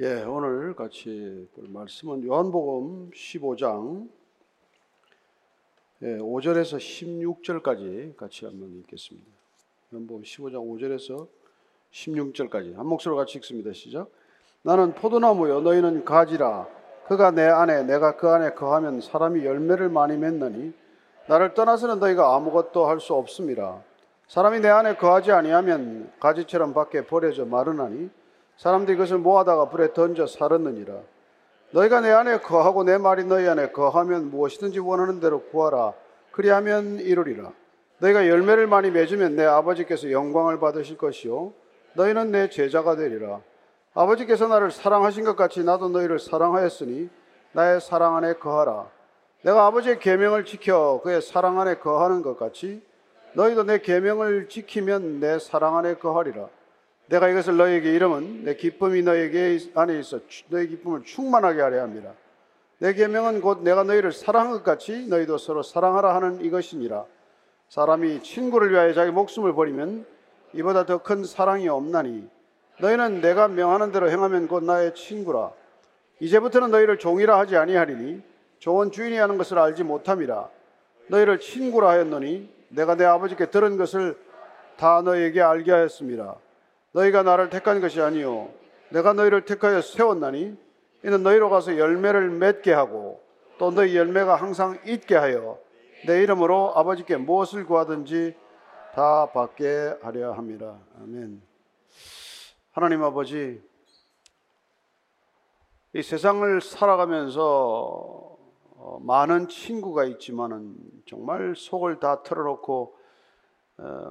예, 오늘 같이 볼 말씀은 요한복음 15장 예, 5절에서 16절까지 같이 한번 읽겠습니다. 요한복음 15장 5절에서 16절까지 한 목소리로 같이 읽습니다. 시작. 나는 포도나무요 너희는 가지라 그가 내 안에 내가 그 안에 거하면 사람이 열매를 많이 맺느니 나를 떠나서는 너희가 아무것도 할 수 없음이라 사람이 내 안에 거하지 아니하면 가지처럼 밖에 버려져 마르나니 사람들이 그것을 모아다가 불에 던져 살았느니라. 너희가 내 안에 거하고 내 말이 너희 안에 거하면 무엇이든지 원하는 대로 구하라. 그리하면 이루리라. 너희가 열매를 많이 맺으면 내 아버지께서 영광을 받으실 것이요. 너희는 내 제자가 되리라. 아버지께서 나를 사랑하신 것 같이 나도 너희를 사랑하였으니 나의 사랑 안에 거하라. 내가 아버지의 계명을 지켜 그의 사랑 안에 거하는 것 같이 너희도 내 계명을 지키면 내 사랑 안에 거하리라. 내가 이것을 너희에게 이름은 내 기쁨이 너희에게 안에 있어 너희 기쁨을 충만하게 하려 합니다. 내 계명은 곧 내가 너희를 사랑한 것 같이 너희도 서로 사랑하라 하는 이것이니라. 사람이 친구를 위하여 자기 목숨을 버리면 이보다 더 큰 사랑이 없나니 너희는 내가 명하는 대로 행하면 곧 나의 친구라. 이제부터는 너희를 종이라 하지 아니하리니 종은 주인이 하는 것을 알지 못함이라. 너희를 친구라 하였노니 내가 내 아버지께 들은 것을 다 너희에게 알게 하였습니다. 너희가 나를 택한 것이 아니요 내가 너희를 택하여 세웠나니 이는 너희로 가서 열매를 맺게 하고 또 너희 열매가 항상 있게 하여 내 이름으로 아버지께 무엇을 구하든지 다 받게 하려 함이라. 아멘. 하나님 아버지, 이 세상을 살아가면서 어, 많은 친구가 있지만은 정말 속을 다 털어놓고 어,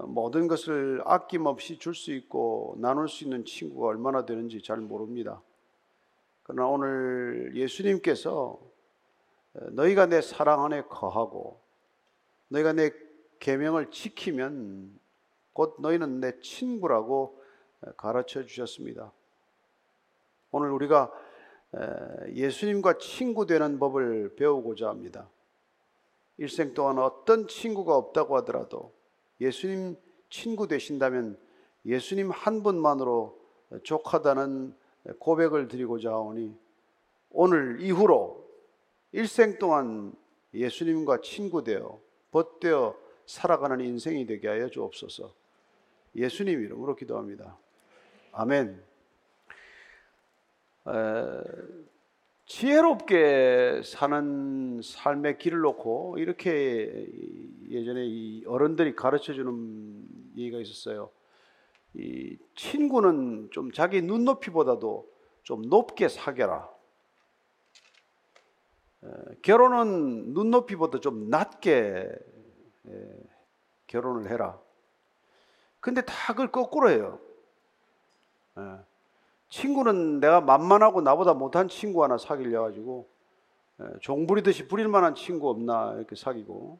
모든 것을 아낌없이 줄 수 있고 나눌 수 있는 친구가 얼마나 되는지 잘 모릅니다. 그러나 오늘 예수님께서 어, 너희가 내 사랑 안에 거하고 너희가 내 계명을 지키면 곧 너희는 내 친구라고 가르쳐 주셨습니다. 오늘 우리가 예수님과 친구 되는 법을 배우고자 합니다. 일생 동안 어떤 친구가 없다고 하더라도 예수님 친구 되신다면 예수님 한 분만으로 족하다는 고백을 드리고자 하오니 오늘 이후로 일생 동안 예수님과 친구 되어 벗되어 살아가는 인생이 되게 하여 주옵소서. 예수님 이름으로 기도합니다. 아멘. 에, 지혜롭게 사는 삶의 길을 놓고 이렇게 예전에 이 어른들이 가르쳐 주는 얘기가 있었어요. 이 친구는 좀 자기 눈높이보다도 좀 높게 사겨라. 에, 결혼은 눈높이보다 좀 낮게 에, 결혼을 해라. 근데 다 그걸 거꾸로 해요. 예. 친구는 내가 만만하고 나보다 못한 친구 하나 사귀려 가지고 예, 종 부리듯이 부릴 만한 친구 없나 이렇게 사귀고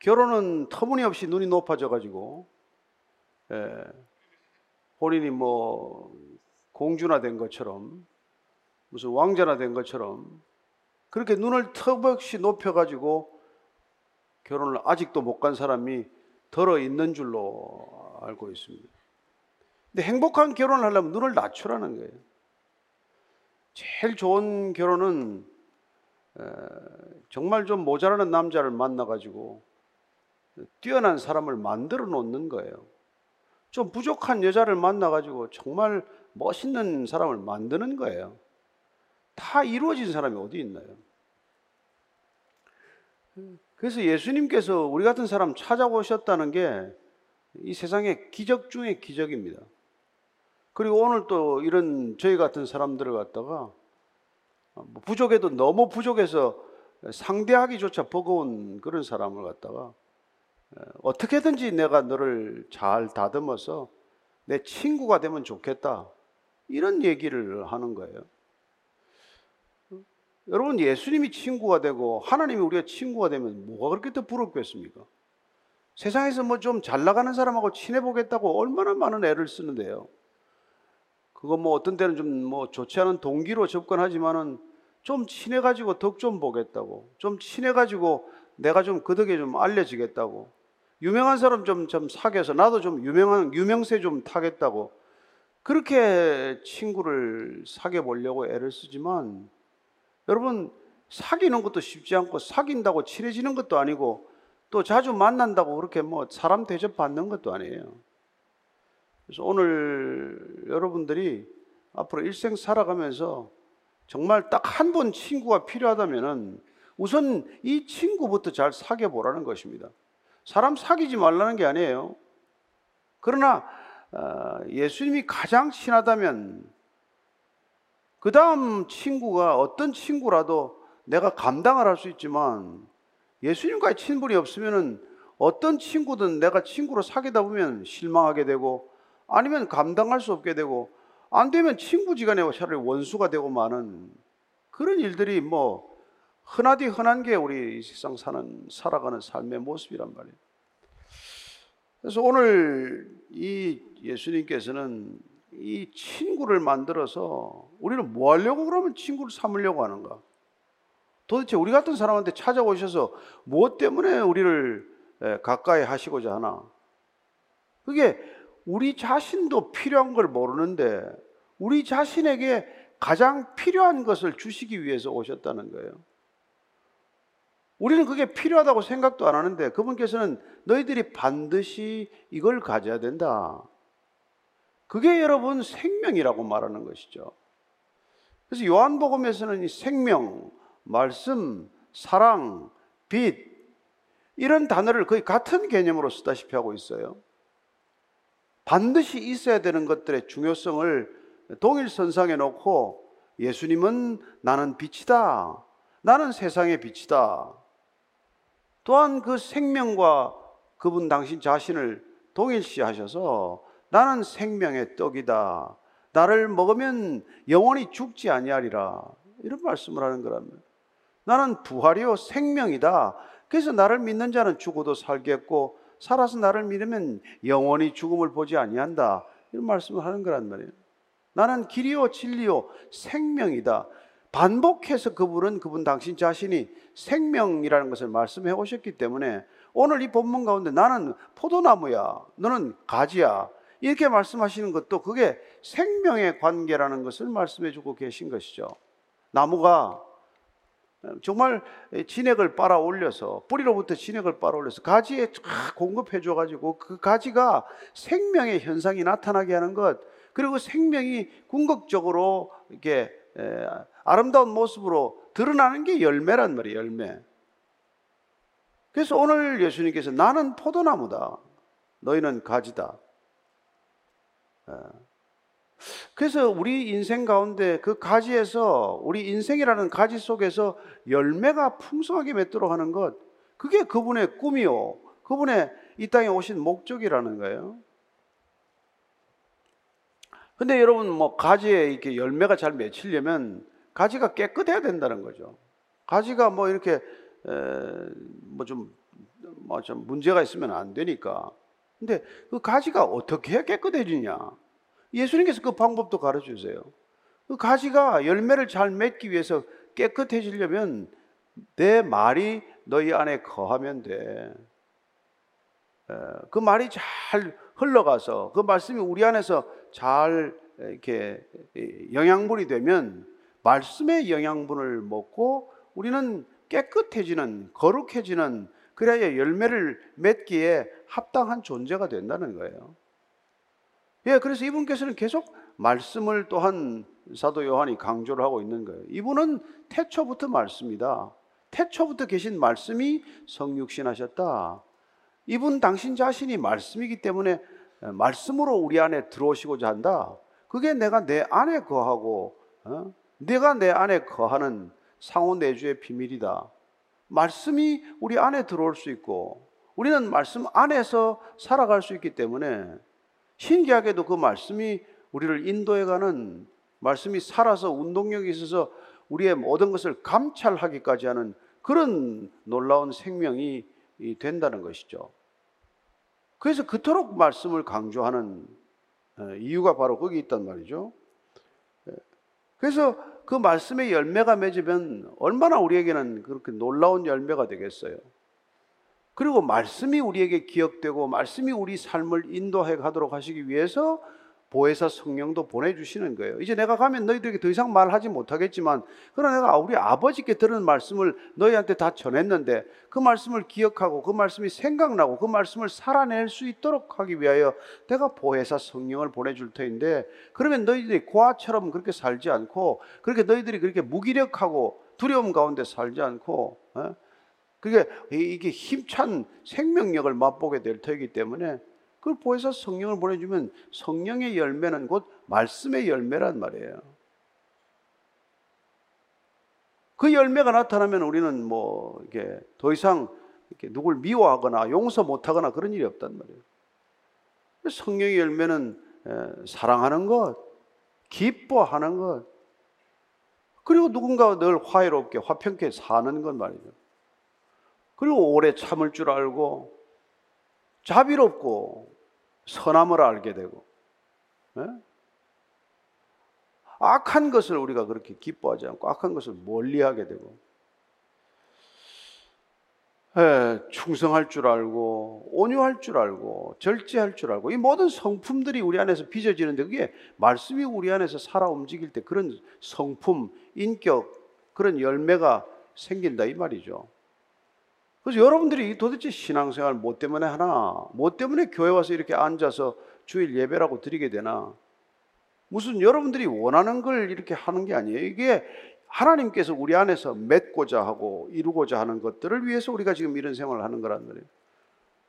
결혼은 터무니없이 눈이 높아져 가지고 예, 본인이 뭐 공주나 된 것처럼 무슨 왕자나 된 것처럼 그렇게 눈을 터벅이 높여 가지고 결혼을 아직도 못 간 사람이 덜어 있는 줄로 알고 있습니다. 근데 행복한 결혼을 하려면 눈을 낮추라는 거예요. 제일 좋은 결혼은 정말 좀 모자라는 남자를 만나가지고 뛰어난 사람을 만들어 놓는 거예요. 좀 부족한 여자를 만나가지고 정말 멋있는 사람을 만드는 거예요. 다 이루어진 사람이 어디 있나요? 그래서 예수님께서 우리 같은 사람 찾아오셨다는 게 이 세상의 기적 중의 기적입니다. 그리고 오늘 또 이런 저희 같은 사람들을 갖다가 뭐 부족해도 너무 부족해서 상대하기조차 버거운 그런 사람을 갖다가 어떻게든지 내가 너를 잘 다듬어서 내 친구가 되면 좋겠다. 이런 얘기를 하는 거예요. 여러분, 예수님이 친구가 되고 하나님이 우리가 친구가 되면 뭐가 그렇게 더 부럽겠습니까? 세상에서 뭐 좀 잘 나가는 사람하고 친해보겠다고 얼마나 많은 애를 쓰는데요. 그거 뭐 어떤 때는 좀 뭐 좋지 않은 동기로 접근하지만은 좀 친해가지고 덕 좀 보겠다고, 좀 친해가지고 내가 좀 그 덕에 좀 알려지겠다고, 유명한 사람 좀, 좀 사귀어서 나도 좀 유명한, 유명세 좀 타겠다고, 그렇게 친구를 사귀어 보려고 애를 쓰지만 여러분 사귀는 것도 쉽지 않고 사귄다고 친해지는 것도 아니고 또 자주 만난다고 그렇게 뭐 사람 대접 받는 것도 아니에요. 그래서 오늘 여러분들이 앞으로 일생 살아가면서 정말 딱 한 번 친구가 필요하다면은 우선 이 친구부터 잘 사귀어 보라는 것입니다. 사람 사귀지 말라는 게 아니에요. 그러나 어, 예수님이 가장 친하다면 그 다음 친구가 어떤 친구라도 내가 감당을 할 수 있지만 예수님과의 친분이 없으면은 어떤 친구든 내가 친구로 사귀다 보면 실망하게 되고 아니면 감당할 수 없게 되고 안 되면 친구지간에 차라리 원수가 되고 마는 그런 일들이 뭐 흔하디 흔한 게 우리 이 세상 사는 살아가는 삶의 모습이란 말이에요. 그래서 오늘 이 예수님께서는 이 친구를 만들어서 우리는 뭐 하려고 그러면 친구를 삼으려고 하는가? 도대체 우리 같은 사람한테 찾아오셔서 무엇 때문에 우리를 가까이 하시고자 하나? 그게 우리 자신도 필요한 걸 모르는데 우리 자신에게 가장 필요한 것을 주시기 위해서 오셨다는 거예요. 우리는 그게 필요하다고 생각도 안 하는데 그분께서는 너희들이 반드시 이걸 가져야 된다. 그게 여러분 생명이라고 말하는 것이죠. 그래서 요한복음에서는 이 생명, 말씀, 사랑, 빛 이런 단어를 거의 같은 개념으로 쓰다시피 하고 있어요. 반드시 있어야 되는 것들의 중요성을 동일선상에 놓고 예수님은 나는 빛이다. 나는 세상의 빛이다. 또한 그 생명과 그분 당신 자신을 동일시하셔서 나는 생명의 떡이다. 나를 먹으면 영원히 죽지 아니하리라. 이런 말씀을 하는 거랍니다. 나는 부활이요 생명이다. 그래서 나를 믿는 자는 죽어도 살겠고 살아서 나를 믿으면 영원히 죽음을 보지 아니한다. 이런 말씀을 하는 거란 말이에요. 나는 길이요 진리요 생명이다. 반복해서 그분은 그분 당신 자신이 생명이라는 것을 말씀해 오셨기 때문에 오늘 이 본문 가운데 나는 포도나무야. 너는 가지야. 이렇게 말씀하시는 것도 그게 생명의 관계라는 것을 말씀해 주고 계신 것이죠. 나무가 정말 진액을 빨아 올려서 뿌리로부터 진액을 빨아 올려서 가지에 공급해 줘 가지고 그 가지가 생명의 현상이 나타나게 하는 것 그리고 생명이 궁극적으로 이렇게 아름다운 모습으로 드러나는 게 열매란 말이에요, 열매. 그래서 오늘 예수님께서 나는 포도나무다. 너희는 가지다. 그래서 우리 인생 가운데 그 가지에서 우리 인생이라는 가지 속에서 열매가 풍성하게 맺도록 하는 것, 그게 그분의 꿈이요. 그분의 이 땅에 오신 목적이라는 거예요. 근데 여러분, 뭐, 가지에 이렇게 열매가 잘 맺히려면 가지가 깨끗해야 된다는 거죠. 가지가 뭐 이렇게, 뭐 좀, 뭐좀 문제가 있으면 안 되니까. 근데 그 가지가 어떻게 깨끗해지냐? 예수님께서 그 방법도 가르쳐 주세요. 그 가지가 열매를 잘 맺기 위해서 깨끗해지려면 내 말이 너희 안에 거하면 돼. 그 말이 잘 흘러가서 그 말씀이 우리 안에서 잘 이렇게 영양분이 되면 말씀의 영양분을 먹고 우리는 깨끗해지는 거룩해지는 그래야 열매를 맺기에 합당한 존재가 된다는 거예요. 예, 그래서 이분께서는 계속 말씀을 또한 사도 요한이 강조를 하고 있는 거예요. 이분은 태초부터 말씀이다. 태초부터 계신 말씀이 성육신 하셨다. 이분 당신 자신이 말씀이기 때문에 말씀으로 우리 안에 들어오시고자 한다. 그게 내가 내 안에 거하고 어? 내가 내 안에 거하는 상호 내주의 비밀이다. 말씀이 우리 안에 들어올 수 있고 우리는 말씀 안에서 살아갈 수 있기 때문에 신기하게도 그 말씀이 우리를 인도해가는 말씀이 살아서 운동력이 있어서 우리의 모든 것을 감찰하기까지 하는 그런 놀라운 생명이 된다는 것이죠. 그래서 그토록 말씀을 강조하는 이유가 바로 거기 있단 말이죠. 그래서 그 말씀의 열매가 맺으면 얼마나 우리에게는 그렇게 놀라운 열매가 되겠어요. 그리고 말씀이 우리에게 기억되고 말씀이 우리 삶을 인도해 가도록 하시기 위해서 보혜사 성령도 보내주시는 거예요. 이제 내가 가면 너희들에게 더 이상 말하지 못하겠지만, 그러나 내가 우리 아버지께 들은 말씀을 너희한테 다 전했는데, 그 말씀을 기억하고 그 말씀이 생각나고 그 말씀을 살아낼 수 있도록 하기 위하여 내가 보혜사 성령을 보내줄 터인데, 그러면 너희들이 고아처럼 그렇게 살지 않고, 그렇게 너희들이 그렇게 무기력하고 두려움 가운데 살지 않고, 어? 그게 이게 힘찬 생명력을 맛보게 될 터이기 때문에 그걸 보혜사 성령을 보내주면 성령의 열매는 곧 말씀의 열매란 말이에요. 그 열매가 나타나면 우리는 뭐 이게 더 이상 이렇게 누굴 미워하거나 용서 못하거나 그런 일이 없단 말이에요. 성령의 열매는 사랑하는 것, 기뻐하는 것, 그리고 누군가와 늘 화해롭게 화평케 사는 것 말이죠. 그리고 오래 참을 줄 알고 자비롭고 선함을 알게 되고 네? 악한 것을 우리가 그렇게 기뻐하지 않고 악한 것을 멀리하게 되고 예, 충성할 줄 알고 온유할 줄 알고 절제할 줄 알고 이 모든 성품들이 우리 안에서 빚어지는데 그게 말씀이 우리 안에서 살아 움직일 때 그런 성품, 인격, 그런 열매가 생긴다 이 말이죠. 그래서 여러분들이 도대체 신앙생활 뭐 때문에 하나? 뭐 때문에 교회 와서 이렇게 앉아서 주일 예배라고 드리게 되나? 무슨 여러분들이 원하는 걸 이렇게 하는 게 아니에요. 이게 하나님께서 우리 안에서 맺고자 하고 이루고자 하는 것들을 위해서 우리가 지금 이런 생활을 하는 거란 말이에요.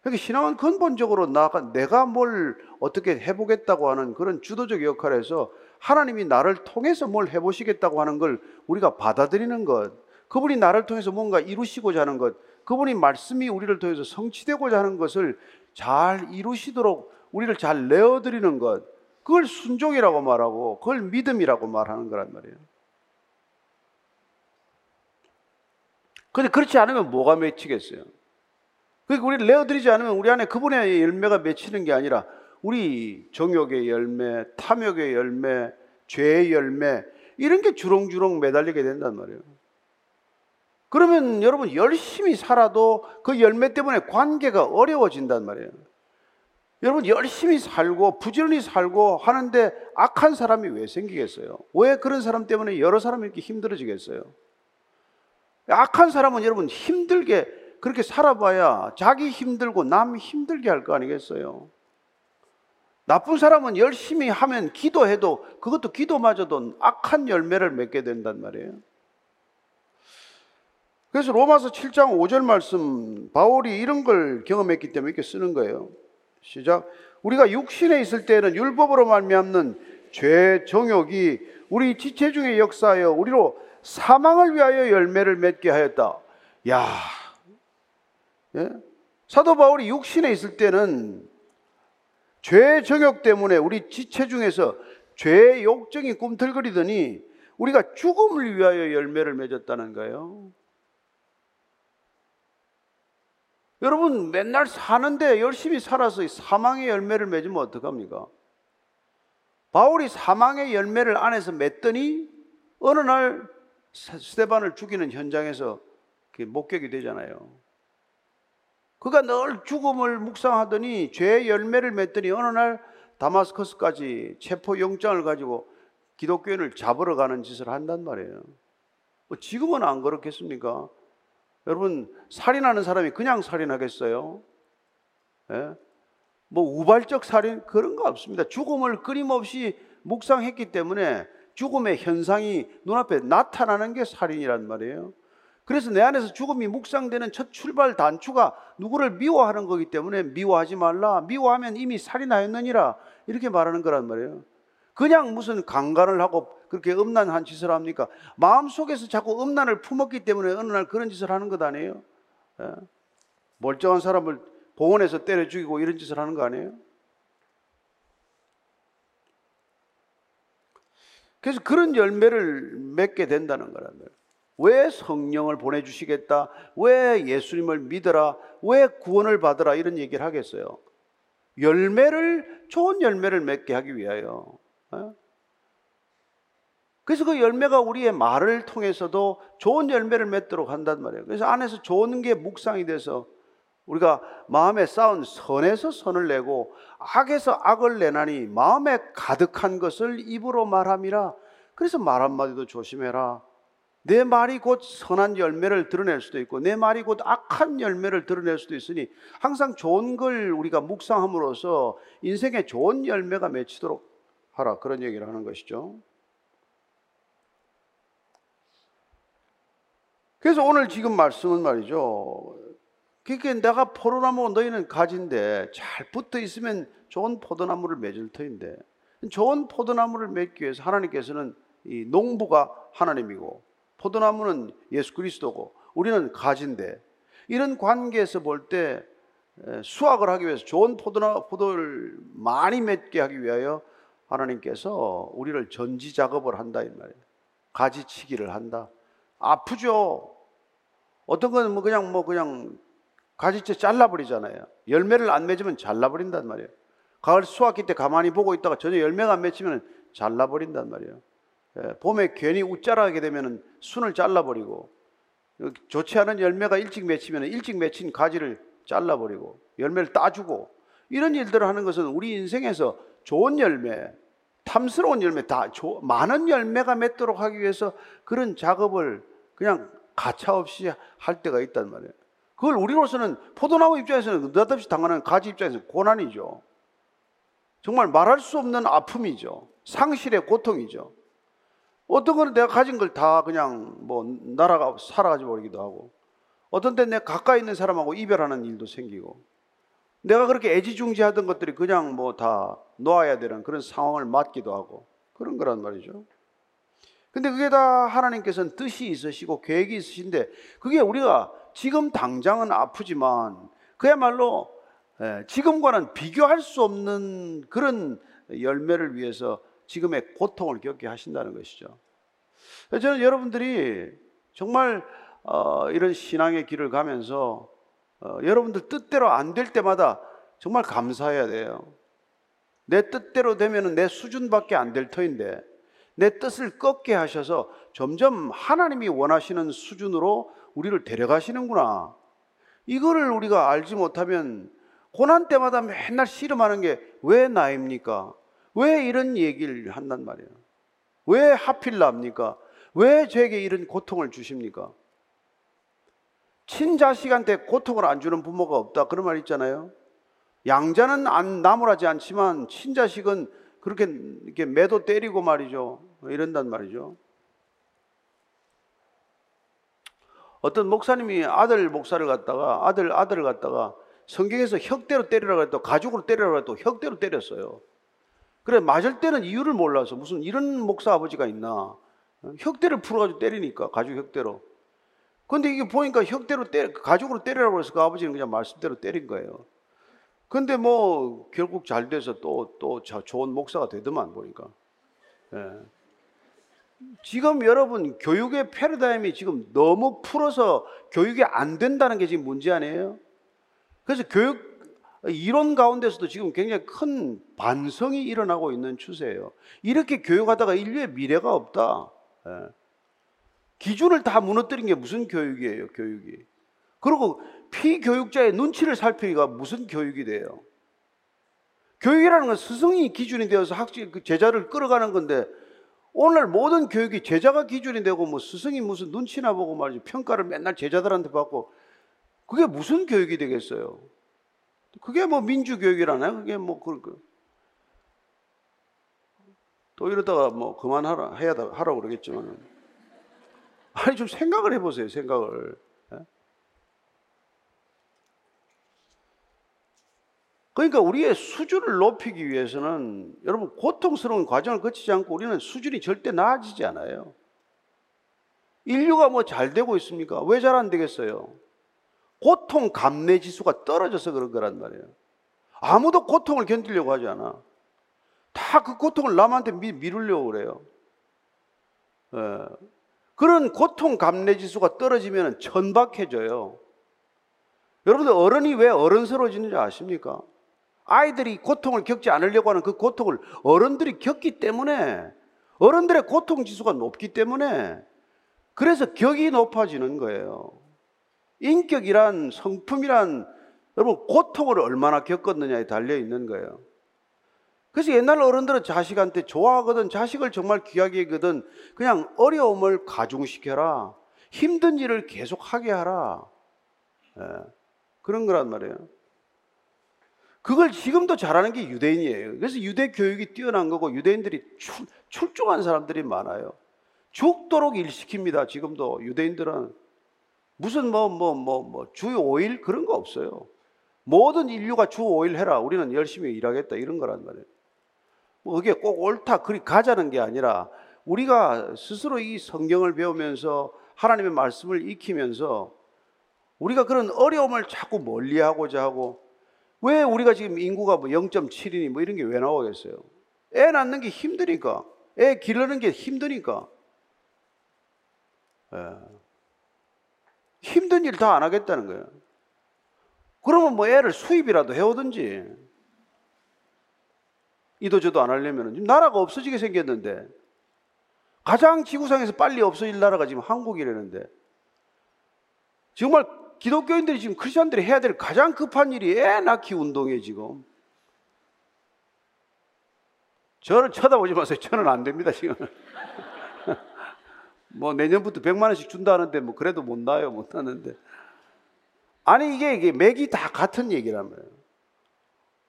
그러니까 신앙은 근본적으로 나가 내가 뭘 어떻게 해보겠다고 하는 그런 주도적 역할에서 하나님이 나를 통해서 뭘 해보시겠다고 하는 걸 우리가 받아들이는 것, 그분이 나를 통해서 뭔가 이루시고자 하는 것, 그분이 말씀이 우리를 통해서 성취되고자 하는 것을 잘 이루시도록 우리를 잘 내어드리는 것, 그걸 순종이라고 말하고 그걸 믿음이라고 말하는 거란 말이에요. 근데 그렇지 않으면 뭐가 맺히겠어요? 그러니까 우리를 내어드리지 않으면 우리 안에 그분의 열매가 맺히는 게 아니라 우리 정욕의 열매, 탐욕의 열매, 죄의 열매 이런 게 주렁주렁 매달리게 된단 말이에요. 그러면 여러분 열심히 살아도 그 열매 때문에 관계가 어려워진단 말이에요. 여러분 열심히 살고 부지런히 살고 하는데 악한 사람이 왜 생기겠어요? 왜 그런 사람 때문에 여러 사람이 이렇게 힘들어지겠어요? 악한 사람은 여러분 힘들게 그렇게 살아봐야 자기 힘들고 남 힘들게 할 거 아니겠어요? 나쁜 사람은 열심히 하면 기도해도 그것도 기도마저도 악한 열매를 맺게 된단 말이에요. 그래서 로마서 7장 5절 말씀 바울이 이런 걸 경험했기 때문에 이렇게 쓰는 거예요. 시작. 우리가 육신에 있을 때는 율법으로 말미암는 죄 정욕이 우리 지체 중에 역사하여 우리로 사망을 위하여 열매를 맺게 하였다. 야, 예? 사도 바울이 육신에 있을 때는 죄 정욕 때문에 우리 지체 중에서 죄의 욕정이 꿈틀거리더니 우리가 죽음을 위하여 열매를 맺었다는 거예요. 여러분 맨날 사는데 열심히 살아서 사망의 열매를 맺으면 어떡합니까? 바울이 사망의 열매를 안에서 맺더니 어느 날 스테반을 죽이는 현장에서 목격이 되잖아요. 그가 늘 죽음을 묵상하더니 죄의 열매를 맺더니 어느 날 다마스커스까지 체포 영장을 가지고 기독교인을 잡으러 가는 짓을 한단 말이에요. 뭐 지금은 안 그렇겠습니까? 여러분 살인하는 사람이 그냥 살인하겠어요? 예? 뭐 우발적 살인 그런 거 없습니다. 죽음을 끊임없이 묵상했기 때문에 죽음의 현상이 눈앞에 나타나는 게 살인이란 말이에요. 그래서 내 안에서 죽음이 묵상되는 첫 출발 단추가 누구를 미워하는 거기 때문에 미워하지 말라. 미워하면 이미 살인하였느니라. 이렇게 말하는 거란 말이에요. 그냥 무슨 강간을 하고 그렇게 음란한 짓을 합니까? 마음속에서 자꾸 음란을 품었기 때문에 어느 날 그런 짓을 하는 것 아니에요? 예? 멀쩡한 사람을 봉원에서 때려 죽이고 이런 짓을 하는 거 아니에요? 그래서 그런 열매를 맺게 된다는 거란 말이에요. 왜 성령을 보내주시겠다? 왜 예수님을 믿어라? 왜 구원을 받으라? 이런 얘기를 하겠어요. 열매를, 좋은 열매를 맺게 하기 위하여. 어? 그래서 그 열매가 우리의 말을 통해서도 좋은 열매를 맺도록 한단 말이에요. 그래서 안에서 좋은 게 묵상이 돼서 우리가 마음에 쌓은 선에서 선을 내고 악에서 악을 내나니 마음에 가득한 것을 입으로 말함이라. 그래서 말 한마디도 조심해라. 내 말이 곧 선한 열매를 드러낼 수도 있고 내 말이 곧 악한 열매를 드러낼 수도 있으니 항상 좋은 걸 우리가 묵상함으로써 인생에 좋은 열매가 맺히도록 하라 그런 얘기를 하는 것이죠. 그래서 오늘 지금 말씀은 말이죠. 그러니까 내가 포도나무 너희는 가지인데 잘 붙어 있으면 좋은 포도나무를 맺을 터인데 좋은 포도나무를 맺기 위해서 하나님께서는 이 농부가 하나님이고 포도나무는 예수 그리스도고 우리는 가지인데 이런 관계에서 볼 때 수확을 하기 위해서 좋은 포도나 포도를 많이 맺게 하기 위하여 하나님께서 우리를 전지 작업을 한다 이 말이에요. 가지치기를 한다. 아프죠. 어떤 건 뭐 그냥 뭐 그냥 가지째 잘라버리잖아요. 열매를 안 맺으면 잘라버린단 말이에요. 가을 수확기 때 가만히 보고 있다가 전혀 열매가 안 맺히면 잘라버린단 말이에요. 예, 봄에 괜히 웃자라게 되면 순을 잘라버리고 좋지 않은 열매가 일찍 맺히면 일찍 맺힌 가지를 잘라버리고 열매를 따주고 이런 일들을 하는 것은 우리 인생에서 좋은 열매, 탐스러운 열매, 다 많은 열매가 맺도록 하기 위해서 그런 작업을 그냥 가차없이 할 때가 있단 말이에요. 그걸 우리로서는 포도나무 입장에서는 느닷없이 당하는 가지 입장에서 고난이죠. 정말 말할 수 없는 아픔이죠. 상실의 고통이죠. 어떤 거는 내가 가진 걸 다 그냥 뭐 날아가 살아가지 버리기도 하고 어떤 때는 내가 가까이 있는 사람하고 이별하는 일도 생기고 내가 그렇게 애지중지하던 것들이 그냥 뭐 다 놓아야 되는 그런 상황을 맞기도 하고 그런 거란 말이죠. 근데 그게 다 하나님께서는 뜻이 있으시고 계획이 있으신데 그게 우리가 지금 당장은 아프지만 그야말로 예, 지금과는 비교할 수 없는 그런 열매를 위해서 지금의 고통을 겪게 하신다는 것이죠. 저는 여러분들이 정말 어, 이런 신앙의 길을 가면서 어, 여러분들 뜻대로 안 될 때마다 정말 감사해야 돼요. 내 뜻대로 되면 내 수준밖에 안 될 터인데 내 뜻을 꺾게 하셔서 점점 하나님이 원하시는 수준으로 우리를 데려가시는구나. 이거를 우리가 알지 못하면 고난 때마다 맨날 씨름하는 게 왜 나입니까? 왜 이런 얘기를 한단 말이에요? 왜 하필 납니까? 왜 저에게 이런 고통을 주십니까? 친자식한테 고통을 안 주는 부모가 없다. 그런 말 있잖아요. 양자는 안 나무라지 않지만 친자식은 그렇게 이렇게 매도 때리고 말이죠. 이런단 말이죠. 어떤 목사님이 아들 목사를 갖다가 아들 아들을 갖다가 성경에서 혁대로 때리라고 해도 가죽으로 때리라고 해도 혁대로 때렸어요. 그래 맞을 때는 이유를 몰라서 무슨 이런 목사 아버지가 있나 혁대를 풀어가지고 때리니까 가죽 혁대로. 근데 이게 보니까 혁대로 때 가죽으로 때리라고 해서 그 아버지는 그냥 말씀대로 때린 거예요. 근데 뭐 결국 잘 돼서 또 또 좋은 목사가 되더만 보니까. 예. 지금 여러분 교육의 패러다임이 지금 너무 풀어서 교육이 안 된다는 게 지금 문제 아니에요? 그래서 교육 이론 가운데서도 지금 굉장히 큰 반성이 일어나고 있는 추세예요. 이렇게 교육하다가 인류의 미래가 없다. 예. 기준을 다 무너뜨린 게 무슨 교육이에요, 교육이. 그리고 피교육자의 눈치를 살피기가 무슨 교육이 돼요? 교육이라는 건 스승이 기준이 되어서 학생, 그 제자를 끌어가는 건데 오늘 모든 교육이 제자가 기준이 되고 뭐 스승이 무슨 눈치나 보고 말이지 평가를 맨날 제자들한테 받고 그게 무슨 교육이 되겠어요? 그게 뭐 민주교육이라나요? 그게 뭐 그, 그. 또 이러다가 뭐 그만하라 해야 하라고 그러겠지만 아니 좀 생각을 해보세요 생각을 그러니까 우리의 수준을 높이기 위해서는 여러분 고통스러운 과정을 거치지 않고 우리는 수준이 절대 나아지지 않아요. 인류가 뭐 잘 되고 있습니까? 왜 잘 안 되겠어요? 고통 감내 지수가 떨어져서 그런 거란 말이에요. 아무도 고통을 견디려고 하지 않아. 다 그 고통을 남한테 미, 미루려고 그래요. 예. 그런 고통 감내 지수가 떨어지면 천박해져요. 여러분들 어른이 왜 어른스러워지는지 아십니까? 아이들이 고통을 겪지 않으려고 하는 그 고통을 어른들이 겪기 때문에 어른들의 고통 지수가 높기 때문에 그래서 격이 높아지는 거예요. 인격이란 성품이란 여러분 고통을 얼마나 겪었느냐에 달려 있는 거예요. 그래서 옛날 어른들은 자식한테 좋아하거든 자식을 정말 귀하게 여거든 그냥 어려움을 가중시켜라 힘든 일을 계속하게 하라 예, 그런 거란 말이에요. 그걸 지금도 잘하는 게 유대인이에요. 그래서 유대 교육이 뛰어난 거고 유대인들이 출, 출중한 사람들이 많아요. 죽도록 일시킵니다. 지금도 유대인들은 무슨 뭐 뭐 뭐 뭐 주 5일 그런 거 없어요. 모든 인류가 주 5일 해라. 우리는 열심히 일하겠다. 이런 거란 말이에요. 뭐 그게 꼭 옳다. 그리 가자는 게 아니라 우리가 스스로 이 성경을 배우면서 하나님의 말씀을 익히면서 우리가 그런 어려움을 자꾸 멀리 하고자 하고 왜 우리가 지금 인구가 뭐 0.7이니 뭐 이런 게 왜 나오겠어요? 애 낳는 게 힘드니까. 애 기르는 게 힘드니까. 예. 힘든 일 다 안 하겠다는 거예요. 그러면 뭐 애를 수입이라도 해오든지. 이도저도 안 하려면 나라가 없어지게 생겼는데 가장 지구상에서 빨리 없어질 나라가 지금 한국이라는데 정말 기독교인들이 지금 크리스천들이 해야 될 가장 급한 일이 애 낳기 운동이에요, 지금. 저를 쳐다보지 마세요. 저는 안 됩니다, 지금. 뭐 내년부터 100만 원씩 준다는데 뭐 그래도 못 나요, 못 나는데. 아니 이게 이게 맥이 다 같은 말이에요.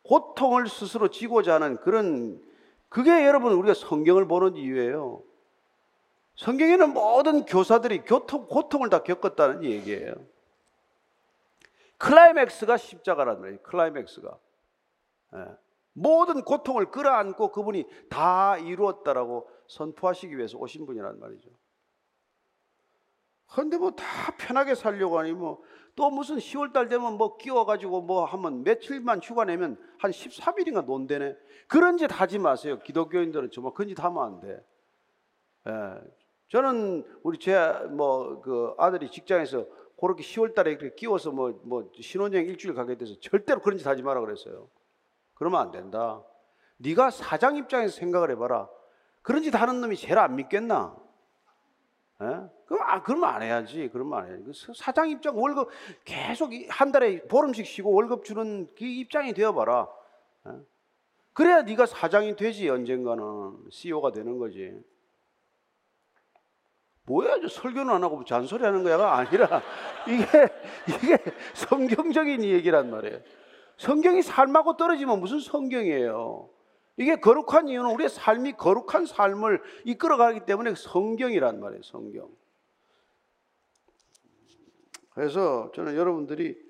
고통을 스스로 지고자 하는 그런 그게 여러분 우리가 성경을 보는 이유예요. 성경에는 모든 교사들이 교통, 고통을 다 겪었다는 얘기예요. 클라이맥스가 십자가라는 거예요. 클라이맥스가. 예. 모든 고통을 끌어안고 그분이 다 이루었다라고 선포하시기 위해서 오신 분이란 말이죠. 그런데 뭐 다 편하게 살려고 하니 뭐 또 무슨 10월 달 되면 뭐 끼워가지고 뭐 하면 며칠만 휴가 내면 한 13일인가 논대네. 그런 짓 하지 마세요. 기독교인들은 정말 그런 짓 하면 안 돼. 예. 저는 우리 제 뭐 그 아들이 직장에서 그렇게 10월 달에 이렇게 끼워서 뭐, 뭐 신혼여행 일주일 가게 돼서 절대로 그런 짓 하지 마라 그랬어요. 그러면 안 된다. 네가 사장 입장에서 생각을 해봐라. 그런 짓 하는 놈이 제일 안 믿겠나? 에? 그럼 아, 그러면 안 해야지. 그러면 안 해야지. 그 사장 입장 월급 계속 한 달에 보름씩 쉬고 월급 주는 그 입장이 되어봐라. 에? 그래야 네가 사장이 되지 언젠가는 CEO가 되는 거지. 뭐야, 저 설교는 안 하고 잔소리 하는 거야가 아니라 이게, 이게 성경적인 얘기란 말이에요. 성경이 삶하고 떨어지면 무슨 성경이에요? 이게 거룩한 이유는 우리의 삶이 거룩한 삶을 이끌어가기 때문에 성경이란 말이에요, 성경. 그래서 저는 여러분들이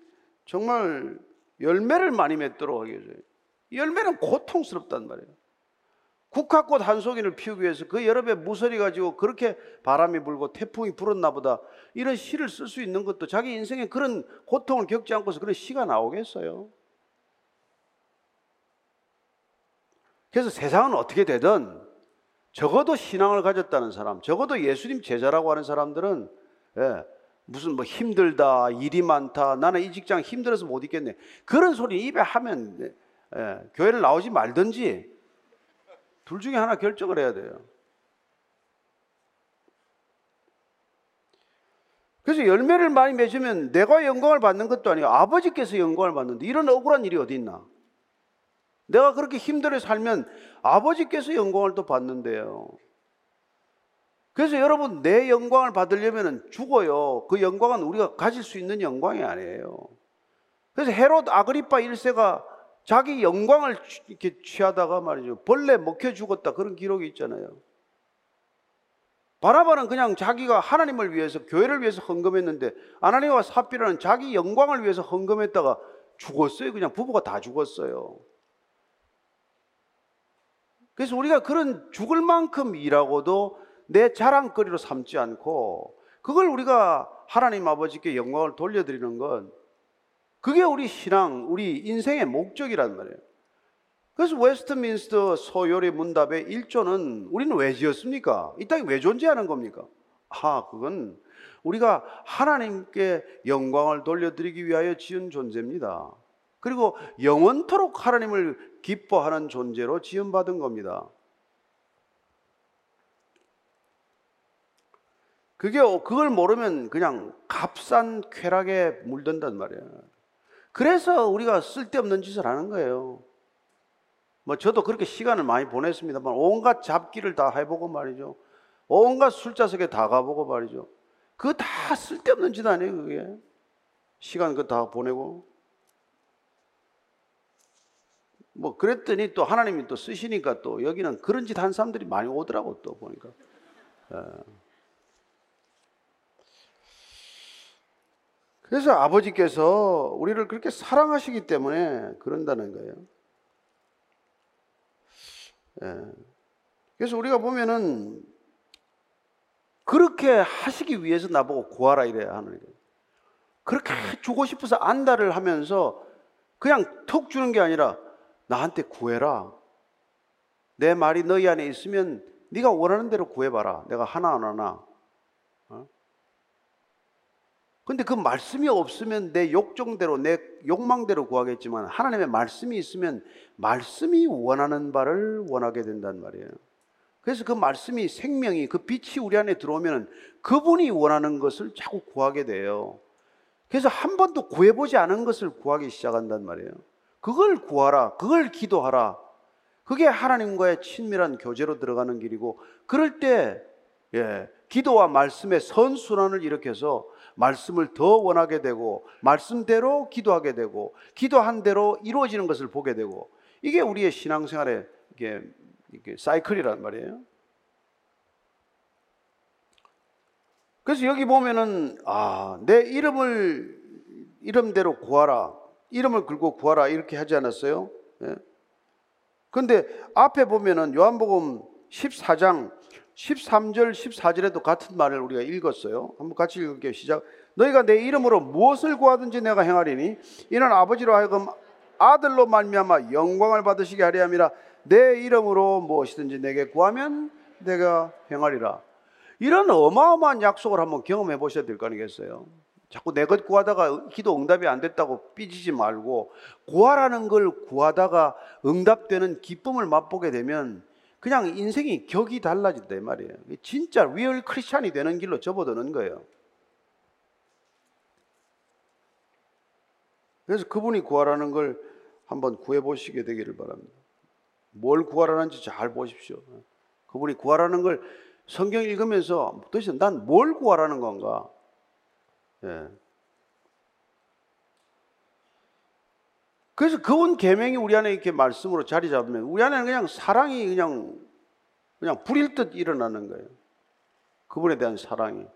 정말 열매를 많이 맺도록 해줘요. 열매는 고통스럽단 말이에요. 국화꽃 한 송이를 피우기 위해서 그 여름에 무서리 가지고 그렇게 바람이 불고 태풍이 불었나 보다 이런 시를 쓸 수 있는 것도 자기 인생에 그런 고통을 겪지 않고서 그런 시가 나오겠어요. 그래서 세상은 어떻게 되든 적어도 신앙을 가졌다는 사람, 적어도 예수님 제자라고 하는 사람들은 예, 무슨 뭐 힘들다, 일이 많다, 나는 이 직장 힘들어서 못 있겠네. 그런 소리 입에 하면 예, 교회를 나오지 말든지 둘 중에 하나 결정을 해야 돼요. 그래서 열매를 많이 맺으면 내가 영광을 받는 것도 아니고 아버지께서 영광을 받는데 이런 억울한 일이 어디 있나? 내가 그렇게 힘들어 살면 아버지께서 영광을 또 받는데요. 그래서 여러분 내 영광을 받으려면 죽어요. 그 영광은 우리가 가질 수 있는 영광이 아니에요. 그래서 헤롯 아그리파 1세가 자기 영광을 이렇게 취하다가 말이죠. 벌레 먹혀 죽었다. 그런 기록이 있잖아요. 바라바는 그냥 자기가 하나님을 위해서 교회를 위해서 헌금했는데 아나니와 사피라는 자기 영광을 위해서 헌금했다가 죽었어요. 그냥 부부가 다 죽었어요. 그래서 우리가 그런 죽을 만큼 일하고도 내 자랑거리로 삼지 않고 그걸 우리가 하나님 아버지께 영광을 돌려드리는 건 그게 우리 신앙, 우리 인생의 목적이란 말이에요. 그래서 웨스트민스터 소요리 문답의 1조는 우리는 왜 지었습니까? 이 땅에 왜 존재하는 겁니까? 아, 그건 우리가 하나님께 영광을 돌려드리기 위하여 지은 존재입니다. 그리고 영원토록 하나님을 기뻐하는 존재로 지음받은 겁니다. 그게 그걸 모르면 그냥 값싼 쾌락에 물든단 말이에요. 그래서 우리가 쓸데없는 짓을 하는 거예요. 뭐 저도 그렇게 시간을 많이 보냈습니다만 온갖 잡기를 다 해보고 말이죠. 온갖 술자석에 다 가보고 말이죠. 그거 다 쓸데없는 짓 아니에요, 그게. 시간 그거 다 보내고. 뭐 그랬더니 또 하나님이 또 쓰시니까 또 여기는 그런 짓 한 사람들이 많이 오더라고 또 보니까. 예. 그래서 아버지께서 우리를 그렇게 사랑하시기 때문에 그런다는 거예요. 예. 그래서 우리가 보면은 그렇게 하시기 위해서 나보고 구하라 이래야 하는 거예요. 그렇게 주고 싶어서 안달을 하면서 그냥 톡 주는 게 아니라 나한테 구해라. 내 말이 너희 안에 있으면 네가 원하는 대로 구해봐라. 내가 하나 안 하나. 어? 근데 그 말씀이 없으면 내 욕정대로 내 욕망대로 구하겠지만 하나님의 말씀이 있으면 말씀이 원하는 바를 원하게 된단 말이에요. 그래서 그 말씀이 생명이 그 빛이 우리 안에 들어오면 그분이 원하는 것을 자꾸 구하게 돼요. 그래서 한 번도 구해보지 않은 것을 구하기 시작한단 말이에요. 그걸 구하라. 그걸 기도하라. 그게 하나님과의 친밀한 교제로 들어가는 길이고 그럴 때 예, 기도와 말씀의 선순환을 일으켜서 말씀을 더 원하게 되고 말씀대로 기도하게 되고 기도한 대로 이루어지는 것을 보게 되고 이게 우리의 신앙생활의 이게, 이게 사이클이란 말이에요. 그래서 여기 보면은 아, 내 이름을 이름대로 구하라. 이름을 걸고 구하라 이렇게 하지 않았어요? 예. 근데 앞에 보면은 요한복음 14장 13절 14절에도 같은 말을 우리가 읽었어요. 한번 같이 읽을게요. 시작. 너희가 내 이름으로 무엇을 구하든지 내가 행하리니 이는 아버지로 하여금 아들로 말미암아 영광을 받으시게 하리 함이라 내 이름으로 무엇이든지 내게 구하면 내가 행하리라. 이런 어마어마한 약속을 한번 경험해 보셔야 될 거 아니겠어요? 자꾸 내 것 구하다가 기도 응답이 안 됐다고 삐지지 말고 구하라는 걸 구하다가 응답되는 기쁨을 맛보게 되면 그냥 인생이 격이 달라진다 이 말이에요. 진짜 real 크리스찬이 되는 길로 접어드는 거예요. 그래서 그분이 구하라는 걸 한번 구해 보시게 되기를 바랍니다. 뭘 구하라는지 잘 보십시오. 그분이 구하라는 걸 성경 읽으면서 도대체 난 뭘 구하라는 건가? 예. 그래서 그분 계명이 우리 안에 이렇게 말씀으로 자리 잡으면 우리 안에는 그냥 사랑이 그냥 그냥 불일 듯 일어나는 거예요. 그분에 대한 사랑이.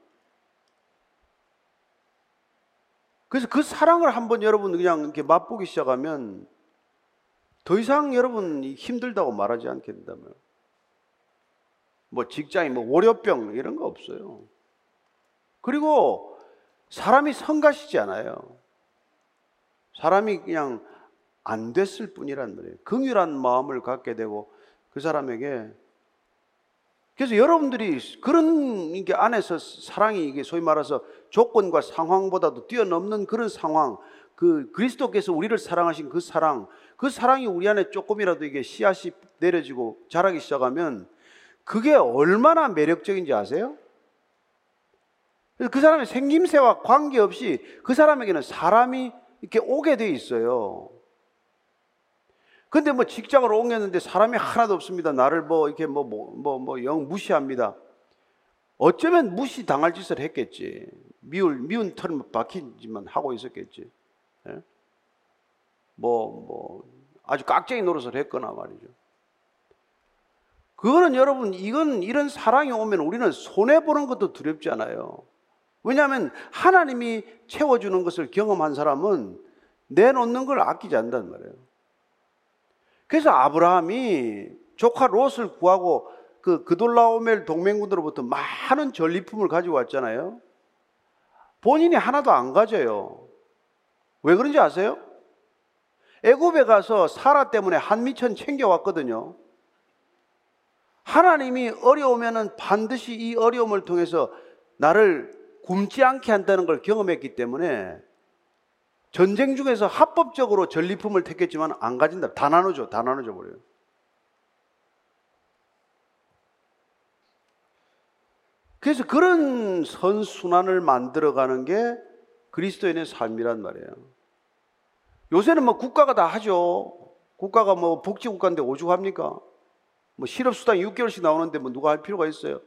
그래서 그 사랑을 한번 여러분 그냥 이렇게 맛보기 시작하면 더 이상 여러분 힘들다고 말하지 않게 된다면 뭐 직장이 뭐 월요병 이런 거 없어요. 그리고 사람이 성가시지 않아요. 사람이 그냥 안 됐을 뿐이란 말이에요. 긍휼한 마음을 갖게 되고 그 사람에게 그래서 여러분들이 그런 게 안에서 사랑이 이게 소위 말해서 조건과 상황보다도 뛰어넘는 그런 상황, 그 그리스도께서 우리를 사랑하신 그 사랑, 그 사랑이 우리 안에 조금이라도 이게 씨앗이 내려지고 자라기 시작하면 그게 얼마나 매력적인지 아세요? 그 사람의 생김새와 관계없이 그 사람에게는 사람이 이렇게 오게 돼 있어요. 근데 뭐 직장을 옮겼는데 사람이 하나도 없습니다. 나를 뭐 이렇게 뭐 뭐뭐영 무시합니다. 어쩌면 무시 당할 짓을 했겠지. 미울 미운 털 박힌지만 하고 있었겠지. 예? 뭐, 뭐, 아주 깍쟁이 노릇을 했거나 말이죠. 그거는 여러분, 이건, 이런 사랑이 오면 우리는 손해 보는 것도 두렵지 않아요. 왜냐하면 하나님이 채워주는 것을 경험한 사람은 내놓는 걸 아끼지 않단 말이에요. 그래서 아브라함이 조카 롯을 구하고 그 그돌라오멜 동맹군으로부터 많은 전리품을 가지고 왔잖아요. 본인이 하나도 안 가져요. 왜 그런지 아세요? 애굽에 가서 사라 때문에 한미천 챙겨왔거든요. 하나님이 어려우면은 반드시 이 어려움을 통해서 나를 굶지 않게 한다는 걸 경험했기 때문에 전쟁 중에서 합법적으로 전리품을 택했지만 안 가진다. 다 나눠줘. 다 나눠줘 버려요. 그래서 그런 선순환을 만들어가는 게 그리스도인의 삶이란 말이에요. 요새는 뭐 국가가 다 하죠. 국가가 뭐 복지국가인데 오죽합니까? 뭐 실업수당 6개월씩 나오는데 뭐 누가 할 필요가 있어요.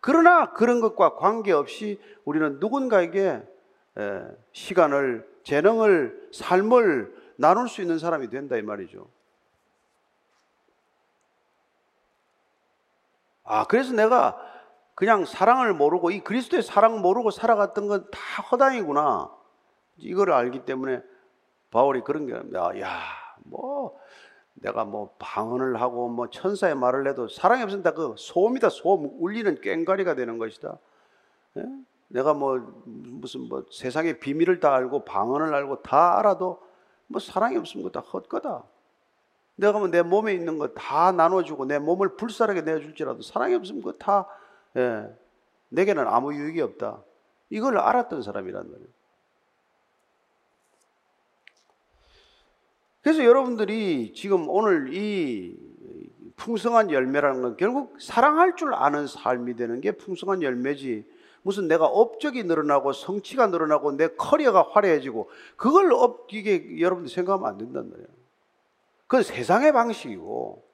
그러나 그런 것과 관계없이 우리는 누군가에게 에, 시간을, 재능을, 삶을 나눌 수 있는 사람이 된다 이 말이죠. 아, 그래서 내가 그냥 사랑을 모르고 이 그리스도의 사랑 모르고 살아갔던 건 다 허당이구나. 이걸 알기 때문에 바울이 그런 게 야, 야, 뭐 내가 뭐 방언을 하고 뭐 천사의 말을 해도 사랑이 없으면 다그 소음이다 소음 울리는 꽹과리가 되는 것이다. 예? 내가 뭐 무슨 뭐 세상의 비밀을 다 알고 방언을 알고 다 알아도 뭐 사랑이 없으면 그다 헛거다. 내가 뭐 내 몸에 있는 거 다 나눠주고 내 몸을 불살하게 내줄지라도 사랑이 없으면 그다 예, 내게는 아무 유익이 없다. 이걸 알았던 사람이란 말이에요. 그래서 여러분들이 지금 오늘 이 풍성한 열매라는 건 결국 사랑할 줄 아는 삶이 되는 게 풍성한 열매지. 무슨 내가 업적이 늘어나고 성취가 늘어나고 내 커리어가 화려해지고 그걸 업, 이게 여러분들 생각하면 안 된단 말이에요. 그건 세상의 방식이고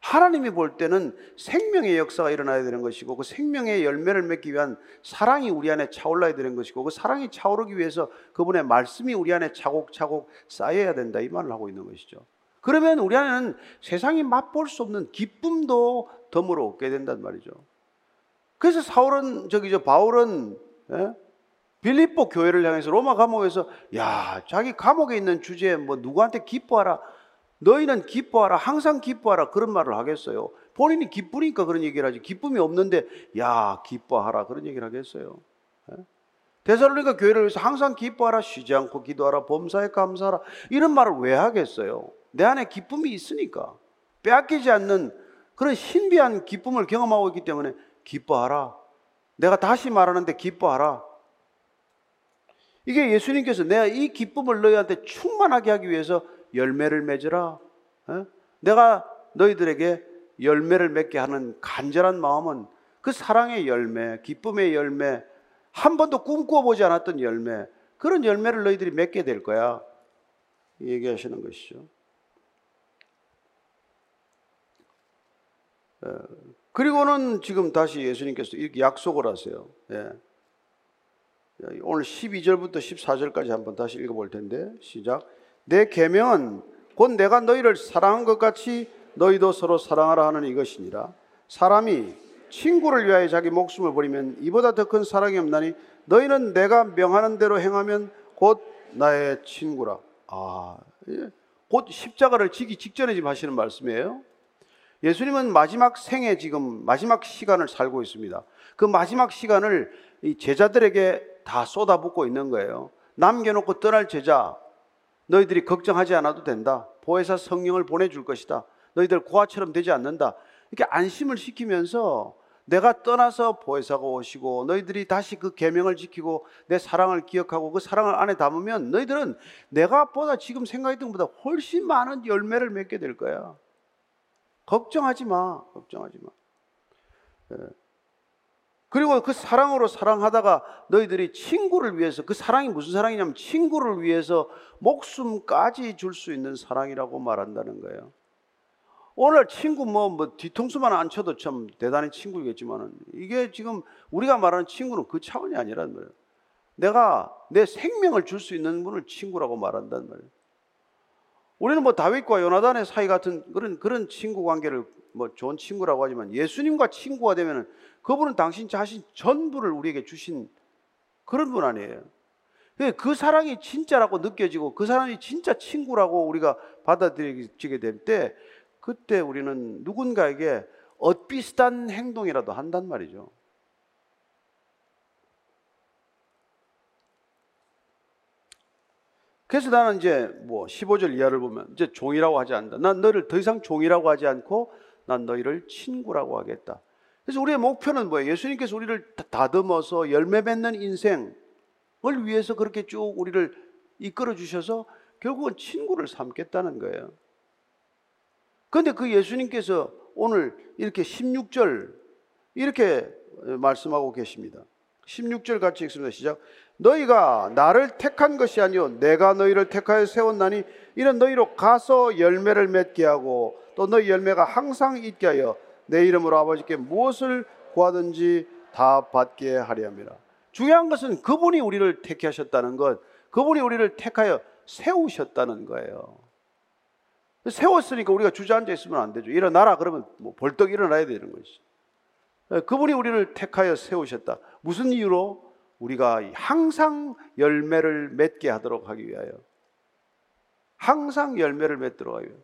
하나님이 볼 때는 생명의 역사가 일어나야 되는 것이고 그 생명의 열매를 맺기 위한 사랑이 우리 안에 차올라야 되는 것이고 그 사랑이 차오르기 위해서 그분의 말씀이 우리 안에 차곡차곡 쌓여야 된다 이 말을 하고 있는 것이죠. 그러면 우리 안에는 세상이 맛볼 수 없는 기쁨도 덤으로 얻게 된단 말이죠. 그래서 사울은 저기 저 바울은 예? 빌립보 교회를 향해서 로마 감옥에서 야 자기 감옥에 있는 주제에 뭐 누구한테 기뻐하라 너희는 기뻐하라 항상 기뻐하라 그런 말을 하겠어요. 본인이 기쁘니까 그런 얘기를 하지 기쁨이 없는데 야 기뻐하라 그런 얘기를 하겠어요. 예? 데살로니가 교회를 위해서 항상 기뻐하라 쉬지 않고 기도하라 범사에 감사하라 이런 말을 왜 하겠어요? 내 안에 기쁨이 있으니까 빼앗기지 않는 그런 신비한 기쁨을 경험하고 있기 때문에 기뻐하라. 내가 다시 말하는데 기뻐하라. 이게 예수님께서 내가 이 기쁨을 너희한테 충만하게 하기 위해서 열매를 맺으라. 어? 내가 너희들에게 열매를 맺게 하는 간절한 마음은 그 사랑의 열매, 기쁨의 열매, 한 번도 꿈꿔보지 않았던 열매, 그런 열매를 너희들이 맺게 될 거야. 얘기하시는 것이죠. 어, 그리고는 지금 다시 예수님께서 이렇게 약속을 하세요. 예. 오늘 12절부터 14절까지 한번 다시 읽어볼 텐데 시작. 내 계명은 곧 내가 너희를 사랑한 것 같이 너희도 서로 사랑하라 하는 이것이니라. 사람이 친구를 위하여 자기 목숨을 버리면 이보다 더 큰 사랑이 없나니 너희는 내가 명하는 대로 행하면 곧 나의 친구라. 아, 예. 곧 십자가를 지기 직전에 지금 하시는 말씀이에요. 예수님은 마지막 생에 지금 마지막 시간을 살고 있습니다. 그 마지막 시간을 제자들에게 다 쏟아붓고 있는 거예요. 남겨놓고 떠날 제자, 너희들이 걱정하지 않아도 된다. 보혜사 성령을 보내줄 것이다. 너희들 고아처럼 되지 않는다. 이렇게 안심을 시키면서 내가 떠나서 보혜사가 오시고 너희들이 다시 그 계명을 지키고 내 사랑을 기억하고 그 사랑을 안에 담으면 너희들은 내가 보다 지금 생각했던 것보다 훨씬 많은 열매를 맺게 될 거야. 걱정하지 마. 걱정하지 마. 예. 그리고 그 사랑으로 사랑하다가 너희들이 친구를 위해서 그 사랑이 무슨 사랑이냐면 친구를 위해서 목숨까지 줄 수 있는 사랑이라고 말한다는 거예요. 오늘 친구 뭐, 뭐 뒤통수만 안 쳐도 참 대단히 친구겠지만은 이게 지금 우리가 말하는 친구는 그 차원이 아니란 말이에요. 내가 내 생명을 줄 수 있는 분을 친구라고 말한단 말이에요. 우리는 뭐 다윗과 요나단의 사이 같은 그런 그런 친구 관계를 뭐 좋은 친구라고 하지만 예수님과 친구가 되면은 그분은 당신 자신 전부를 우리에게 주신 그런 분 아니에요. 그 사랑이 진짜라고 느껴지고 그 사람이 진짜 친구라고 우리가 받아들이게 될 때 그때 우리는 누군가에게 엇비슷한 행동이라도 한단 말이죠. 그래서 나는 이제 뭐 15절 이하를 보면 이제 종이라고 하지 않는다. 난 너를 더 이상 종이라고 하지 않고 난 너희를 친구라고 하겠다. 그래서 우리의 목표는 뭐예요? 예수님께서 우리를 다듬어서 열매 맺는 인생을 위해서 그렇게 쭉 우리를 이끌어 주셔서 결국은 친구를 삼겠다는 거예요. 그런데 그 예수님께서 오늘 이렇게 16절 이렇게 말씀하고 계십니다. 16절 같이 읽습니다. 시작. 너희가 나를 택한 것이 아니요 내가 너희를 택하여 세웠나니 이는 너희로 가서 열매를 맺게 하고 또 너희 열매가 항상 있게 하여 내 이름으로 아버지께 무엇을 구하든지 다 받게 하려 함이라. 중요한 것은 그분이 우리를 택하셨다는 것, 그분이 우리를 택하여 세우셨다는 거예요. 세웠으니까 우리가 주저앉아 있으면 안 되죠. 일어나라 그러면 뭐 벌떡 일어나야 되는 것이죠. 그분이 우리를 택하여 세우셨다. 무슨 이유로? 우리가 항상 열매를 맺게 하도록 하기 위하여. 항상 열매를 맺도록 하기 위하여.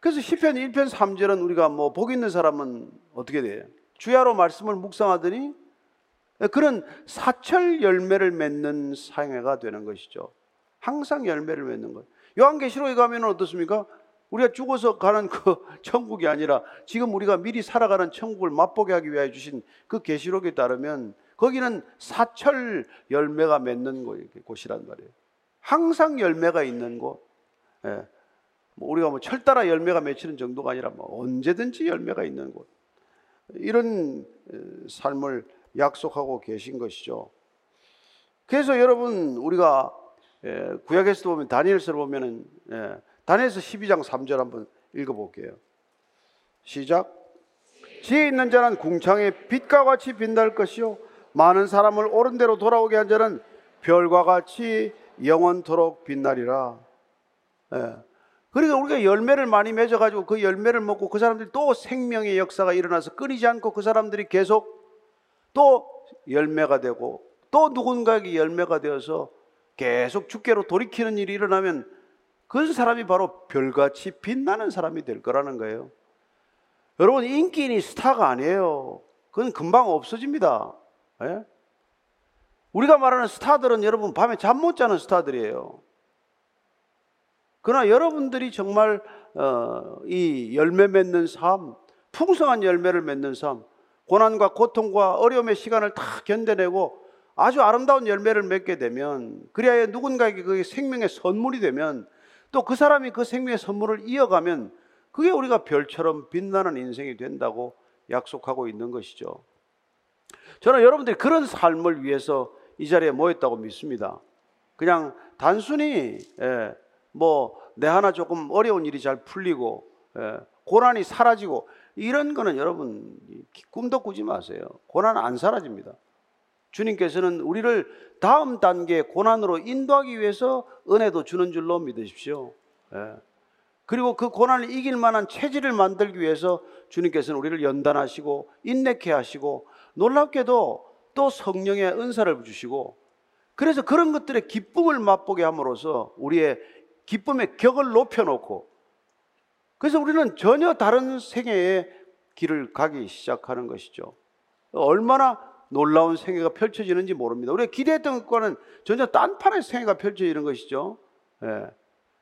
그래서 시편 1편 3절은 우리가 뭐 복 있는 사람은 어떻게 돼요? 주야로 말씀을 묵상하더니 그런 사철 열매를 맺는 상해가 되는 것이죠. 항상 열매를 맺는 것. 요한계시록에 가면 어떻습니까? 우리가 죽어서 가는 그 천국이 아니라 지금 우리가 미리 살아가는 천국을 맛보게 하기 위하여 주신 그 계시록에 따르면 거기는 사철 열매가 맺는 곳이란 말이에요. 항상 열매가 있는 곳. 예. 뭐 우리가 뭐 철따라 열매가 맺히는 정도가 아니라 뭐 언제든지 열매가 있는 곳. 이런 삶을 약속하고 계신 것이죠. 그래서 여러분 우리가 구약에서 보면 다니엘서를 보면은 다니엘서 12장 3절 한번 읽어볼게요. 시작. 지혜 있는 자는 궁창의 빛과 같이 빛날 것이요 많은 사람을 옳은 대로 돌아오게 한 자는 별과 같이 영원토록 빛나리라. 예. 그러니까 우리가 열매를 많이 맺어가지고 그 열매를 먹고 그 사람들이 또 생명의 역사가 일어나서 끊이지 않고 그 사람들이 계속 또 열매가 되고 또 누군가에게 열매가 되어서 계속 주께로 돌이키는 일이 일어나면 그 사람이 바로 별같이 빛나는 사람이 될 거라는 거예요. 여러분, 인기인이 스타가 아니에요. 그건 금방 없어집니다. 예? 우리가 말하는 스타들은 여러분 밤에 잠 못 자는 스타들이에요. 그러나 여러분들이 정말 어, 이 열매 맺는 삶, 풍성한 열매를 맺는 삶, 고난과 고통과 어려움의 시간을 다 견뎌내고 아주 아름다운 열매를 맺게 되면 그래야 누군가에게 그게 생명의 선물이 되면 또 그 사람이 그 생명의 선물을 이어가면 그게 우리가 별처럼 빛나는 인생이 된다고 약속하고 있는 것이죠. 저는 여러분들이 그런 삶을 위해서 이 자리에 모였다고 믿습니다. 그냥 단순히 예, 뭐내 하나 조금 어려운 일이 잘 풀리고 예, 고난이 사라지고 이런 거는 여러분 꿈도 꾸지 마세요. 고난 안 사라집니다. 주님께서는 우리를 다음 단계 고난으로 인도하기 위해서 은혜도 주는 줄로 믿으십시오. 예. 그리고 그 고난을 이길 만한 체질을 만들기 위해서 주님께서는 우리를 연단하시고 인내케 하시고 놀랍게도 또 성령의 은사를 주시고 그래서 그런 것들의 기쁨을 맛보게 함으로써 우리의 기쁨의 격을 높여놓고 그래서 우리는 전혀 다른 생애의 길을 가기 시작하는 것이죠. 얼마나 놀라운 생애가 펼쳐지는지 모릅니다. 우리가 기대했던 것과는 전혀 딴판의 생애가 펼쳐지는 것이죠. 예.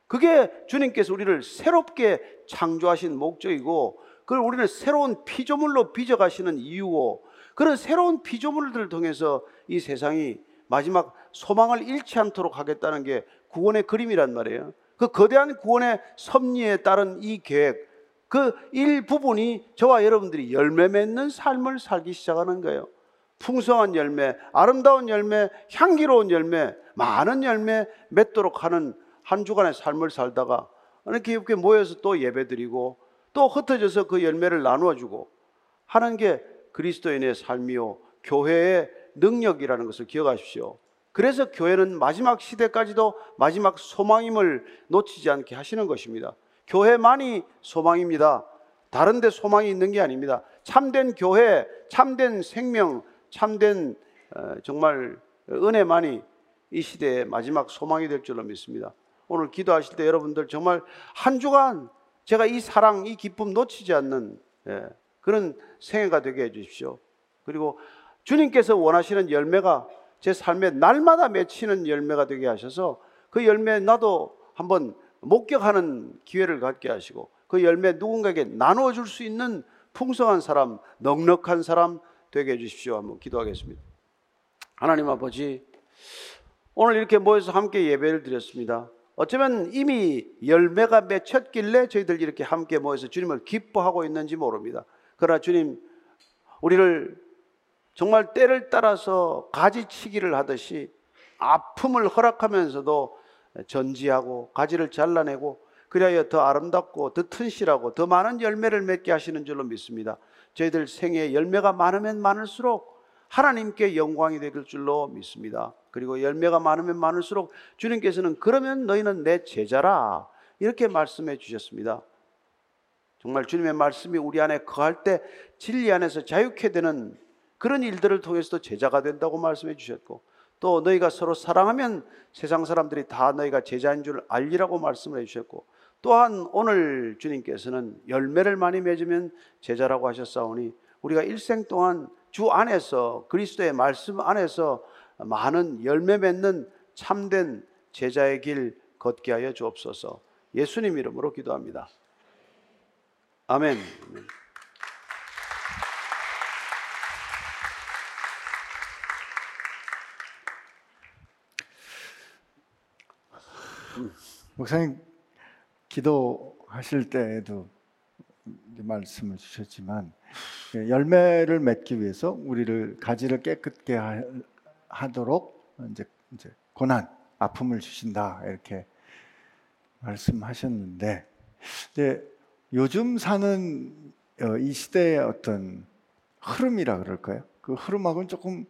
그게 주님께서 우리를 새롭게 창조하신 목적이고, 그걸 우리는 새로운 피조물로 빚어가시는 이유고, 그런 새로운 피조물들을 통해서 이 세상이 마지막 소망을 잃지 않도록 하겠다는 게 구원의 그림이란 말이에요. 그 거대한 구원의 섭리에 따른 이 계획, 그 일부분이 저와 여러분들이 열매 맺는 삶을 살기 시작하는 거예요. 풍성한 열매, 아름다운 열매, 향기로운 열매, 많은 열매 맺도록 하는 한 주간의 삶을 살다가 이렇게 이렇게 모여서 또 예배드리고 또 흩어져서 그 열매를 나누어 주고 하는 게 그리스도인의 삶이요 교회의 능력이라는 것을 기억하십시오. 그래서 교회는 마지막 시대까지도 마지막 소망임을 놓치지 않게 하시는 것입니다. 교회만이 소망입니다. 다른 데 소망이 있는 게 아닙니다. 참된 교회, 참된 생명, 참된 어, 정말 은혜만이 이 시대의 마지막 소망이 될 줄로 믿습니다. 오늘 기도하실 때 여러분들 정말 한 주간 제가 이 사랑, 이 기쁨 놓치지 않는 예, 그런 생애가 되게 해주십시오. 그리고 주님께서 원하시는 열매가 제 삶에 날마다 맺히는 열매가 되게 하셔서 그 열매 나도 한번 목격하는 기회를 갖게 하시고 그 열매 누군가에게 나누어 줄수 있는 풍성한 사람, 넉넉한 사람 되게 해 주십시오. 한번 기도하겠습니다. 하나님 아버지, 오늘 이렇게 모여서 함께 예배를 드렸습니다. 어쩌면 이미 열매가 맺혔길래 저희들 이렇게 함께 모여서 주님을 기뻐하고 있는지 모릅니다. 그러나 주님, 우리를 정말 때를 따라서 가지치기를 하듯이 아픔을 허락하면서도 전지하고 가지를 잘라내고 그리하여 더 아름답고 더 튼실하고 더 많은 열매를 맺게 하시는 줄로 믿습니다. 저희들 생에 열매가 많으면 많을수록 하나님께 영광이 될 줄로 믿습니다. 그리고 열매가 많으면 많을수록 주님께서는 그러면 너희는 내 제자라 이렇게 말씀해 주셨습니다. 정말 주님의 말씀이 우리 안에 거할 때 진리 안에서 자유케 되는 그런 일들을 통해서도 제자가 된다고 말씀해 주셨고 또 너희가 서로 사랑하면 세상 사람들이 다 너희가 제자인 줄 알리라고 말씀을 해 주셨고 또한 오늘 주님께서는 열매를 많이 맺으면 제자라고 하셨사오니 우리가 일생 동안 주 안에서 그리스도의 말씀 안에서 많은 열매 맺는 참된 제자의 길 걷게 하여 주옵소서. 예수님 이름으로 기도합니다. 아멘. 목사님 기도하실 때에도 말씀을 주셨지만 예, 열매를 맺기 위해서 우리를 가지를 깨끗게 하도록 이제 이제 고난, 아픔을 주신다 이렇게 말씀하셨는데, 이제 요즘 사는 어, 이 시대의 어떤 흐름이라 그럴까요? 그 흐름하고는 조금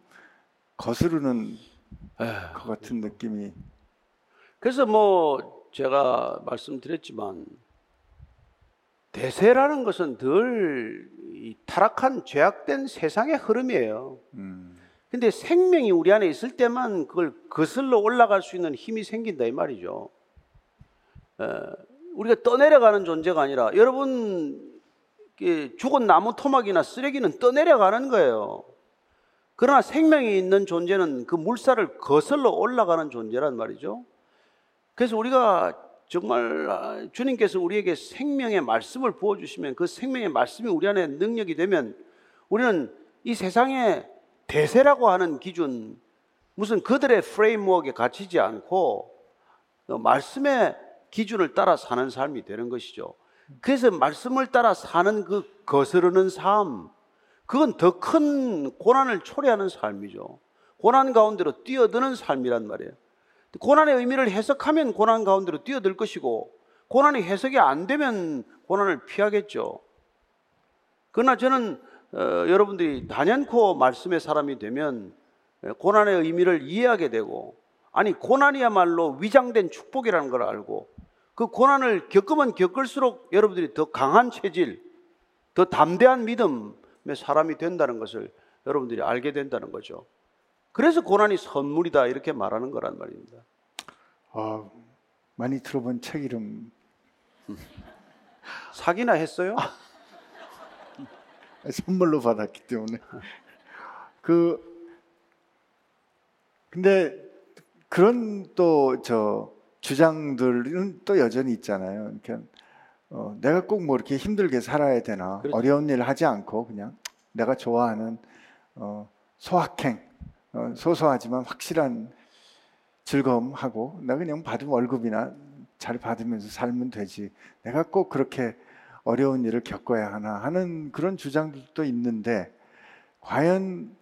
거스르는 것 같은 느낌이. 그래서 뭐 제가 말씀드렸지만 대세라는 것은 늘 타락한 죄악된 세상의 흐름이에요. 음. 근데 생명이 우리 안에 있을 때만 그걸 거슬러 올라갈 수 있는 힘이 생긴다 이 말이죠. 에, 우리가 떠내려가는 존재가 아니라 여러분 죽은 나무 토막이나 쓰레기는 떠내려가는 거예요. 그러나 생명이 있는 존재는 그 물살을 거슬러 올라가는 존재란 말이죠. 그래서 우리가 정말 주님께서 우리에게 생명의 말씀을 부어주시면 그 생명의 말씀이 우리 안에 능력이 되면 우리는 이 세상의 대세라고 하는 기준, 무슨 그들의 프레임워크에 갇히지 않고 말씀의 기준을 따라 사는 삶이 되는 것이죠. 그래서 말씀을 따라 사는 그 거스르는 삶, 그건 더 큰 고난을 초래하는 삶이죠. 고난 가운데로 뛰어드는 삶이란 말이에요. 고난의 의미를 해석하면 고난 가운데로 뛰어들 것이고, 고난이 해석이 안 되면 고난을 피하겠죠. 그러나 저는 어, 여러분들이 단연코 말씀의 사람이 되면 고난의 의미를 이해하게 되고, 아니, 고난이야말로 위장된 축복이라는 걸 알고, 그 고난을 겪으면 겪을수록 여러분들이 더 강한 체질, 더 담대한 믿음의 사람이 된다는 것을 여러분들이 알게 된다는 거죠. 그래서 고난이 선물이다 이렇게 말하는 거란 말입니다. 아, 많이 들어본 책 이름 사기나 했어요? 선물로 받았기 때문에 그 근데 그런 또 저 주장들은 또 여전히 있잖아요. 그러니까 어, 내가 꼭 뭐 이렇게 힘들게 살아야 되나 그렇죠. 어려운 일을 하지 않고 그냥 내가 좋아하는 어, 소확행 어, 소소하지만 확실한 즐거움하고 내가 그냥 받은 월급이나 잘 받으면서 살면 되지 내가 꼭 그렇게 어려운 일을 겪어야 하나 하는 그런 주장들도 있는데 과연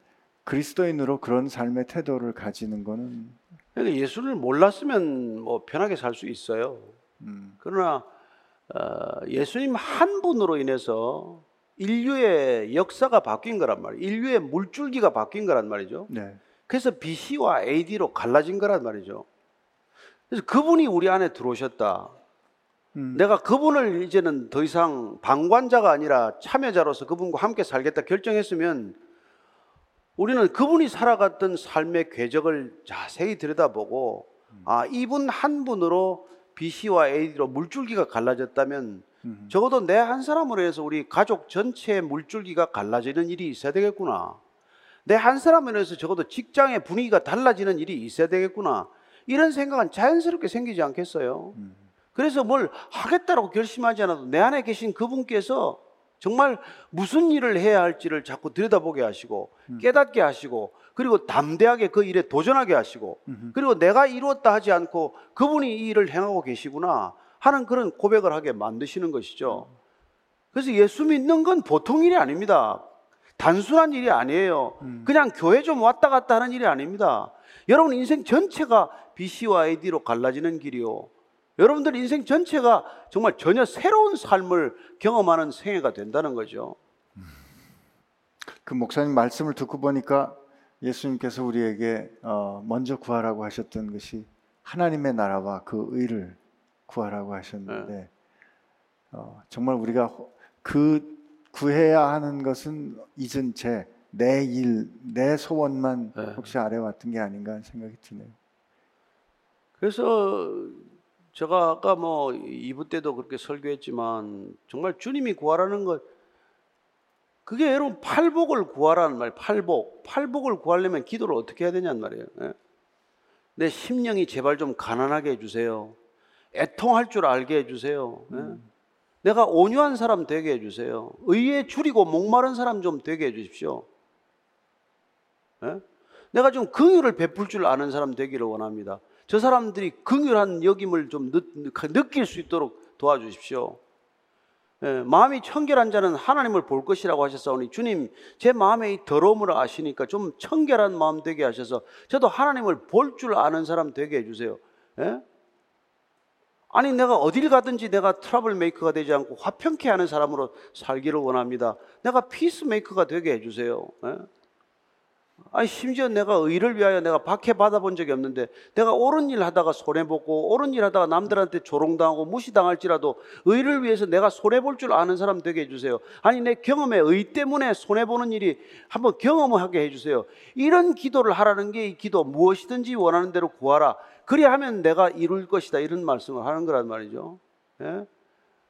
그리스도인으로 그런 삶의 태도를 가지는 것은 그러니까 예수를 몰랐으면 뭐 편하게 살 수 있어요. 음. 그러나 어, 예수님 한 분으로 인해서 인류의 역사가 바뀐 거란 말이에요. 인류의 물줄기가 바뀐 거란 말이죠. 네. 그래서 BC와 AD로 갈라진 거란 말이죠. 그래서 그분이 우리 안에 들어오셨다. 음. 내가 그분을 이제는 더 이상 방관자가 아니라 참여자로서 그분과 함께 살겠다 결정했으면 우리는 그분이 살아갔던 삶의 궤적을 자세히 들여다보고 아 이분 한 분으로 BC와 AD로 물줄기가 갈라졌다면 적어도 내 한 사람으로 해서 우리 가족 전체의 물줄기가 갈라지는 일이 있어야 되겠구나. 내 한 사람으로 해서 적어도 직장의 분위기가 달라지는 일이 있어야 되겠구나. 이런 생각은 자연스럽게 생기지 않겠어요? 그래서 뭘 하겠다고 결심하지 않아도 내 안에 계신 그분께서 정말 무슨 일을 해야 할지를 자꾸 들여다보게 하시고 음. 깨닫게 하시고 그리고 담대하게 그 일에 도전하게 하시고 그리고 내가 이루었다 하지 않고 그분이 이 일을 행하고 계시구나 하는 그런 고백을 하게 만드시는 것이죠. 그래서 예수 믿는 건 보통 일이 아닙니다. 단순한 일이 아니에요. 그냥 교회 좀 왔다 갔다 하는 일이 아닙니다. 여러분 인생 전체가 BC와 AD로 갈라지는 길이요. 여러분들 인생 전체가 정말 전혀 새로운 삶을 경험하는 생애가 된다는 거죠. 그 목사님 말씀을 듣고 보니까 예수님께서 우리에게 어, 먼저 구하라고 하셨던 것이 하나님의 나라와 그 의를 구하라고 하셨는데 어, 정말 우리가 호- 그 구해야 하는 것은 잊은 채 내 일, 내 소원만 네. 혹시 아래 왔던 게 아닌가 하는 생각이 드네요. 그래서 제가 아까 뭐 2부 때도 그렇게 설교했지만 정말 주님이 구하라는 것 그게 여러분 팔복을 구하라는 말 팔복. 팔복을 구하려면 기도를 어떻게 해야 되냐는 말이에요. 예? 내 심령이 제발 좀 가난하게 해주세요. 애통할 줄 알게 해주세요. 예? 내가 온유한 사람 되게 해주세요. 의에 줄이고 목마른 사람 좀 되게 해주십시오. 예? 내가 좀 긍휼을 베풀 줄 아는 사람 되기를 원합니다. 저 사람들이 긍휼한 여김을 좀 느, 느낄 수 있도록 도와주십시오. 예, 마음이 청결한 자는 하나님을 볼 것이라고 하셨사오니 주님 제 마음의 이 더러움을 아시니까 좀 청결한 마음 되게 하셔서 저도 하나님을 볼 줄 아는 사람 되게 해주세요. 예? 아니 내가 어딜 가든지 내가 trouble maker가 되지 않고 화평케 하는 사람으로 살기를 원합니다. 내가 peace maker가 되게 해주세요. 예? 아니 심지어 내가 의를 위하여 내가 박해 받아 본 적이 없는데 내가 옳은 일 하다가 손해 보고 옳은 일 하다가 남들한테 조롱당하고 무시당할지라도 의를 위해서 내가 손해 볼 줄 아는 사람 되게 해주세요. 아니 내 경험에 의 때문에 손해 보는 일이 한번 경험하게 해주세요. 이런 기도를 하라는 게 이 기도 무엇이든지 원하는 대로 구하라. 그리하면 내가 이룰 것이다 이런 말씀을 하는 거란 말이죠. 예?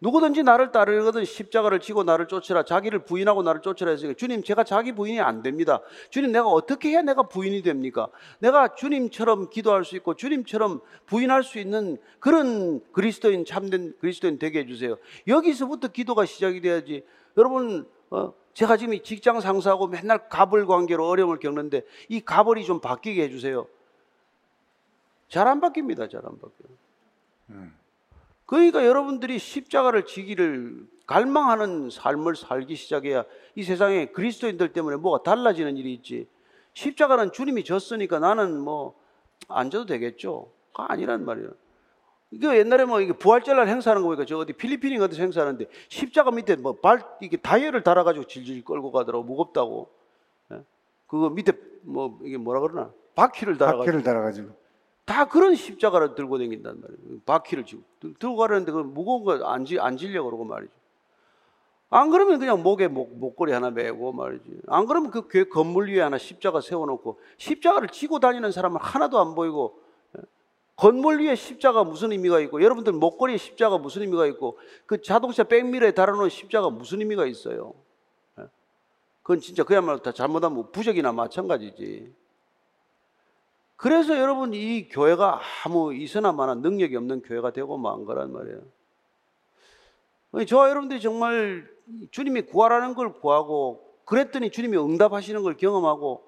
누구든지 나를 따르거든 십자가를 지고 나를 쫓으라. 자기를 부인하고 나를 쫓으라 했으니까 주님 제가 자기 부인이 안 됩니다. 주님 내가 어떻게 해야 내가 부인이 됩니까? 내가 주님처럼 기도할 수 있고 주님처럼 부인할 수 있는 그런 그리스도인 참된 그리스도인 되게 해주세요. 여기서부터 기도가 시작이 돼야지. 여러분 어, 제가 지금 이 직장 상사하고 맨날 갑을 관계로 어려움을 겪는데 이 갑을이 좀 바뀌게 해주세요. 잘 안 바뀝니다 잘 안 바뀌어요 그러니까 여러분들이 십자가를 지기를 갈망하는 삶을 살기 시작해야 이 세상에 그리스도인들 때문에 뭐가 달라지는 일이 있지. 십자가는 주님이 졌으니까 나는 뭐 안 져도 되겠죠. 그거 아니란 말이에요. 이거 옛날에 뭐 이게 부활절날 행사하는 거 보니까 저 어디 필리핀인 어디 행사하는데 십자가 밑에 뭐 발 이게 다이얼을 달아가지고 질질 끌고 가더라고 무겁다고. 예? 그거 밑에 뭐 이게 뭐라 그러나 바퀴를 달아가지고 바퀴를 달아가지고 다 그런 십자가를 들고 다닌단 말이에요. 바퀴를 지고 들- 들고 가려는데 그 무거운 거안 안 질려 그러고 말이죠. 안 그러면 그냥 목에 목, 목걸이 하나 매고 말이지. 안 그러면 그 교회 건물 위에 하나 십자가 세워놓고 십자가를 지고 다니는 사람은 하나도 안 보이고 예? 건물 위에 십자가 무슨 의미가 있고 여러분들 목걸이에 십자가 무슨 의미가 있고 그 자동차 백미러에 달아놓은 십자가 무슨 의미가 있어요. 예? 그건 진짜 그야말로 다 잘못하면 부적이나 마찬가지지. 그래서 여러분 이 교회가 아무 이서나마나 능력이 없는 교회가 되고 만 거란 말이에요. 저와 여러분들이 정말 주님이 구하라는 걸 구하고 그랬더니 주님이 응답하시는 걸 경험하고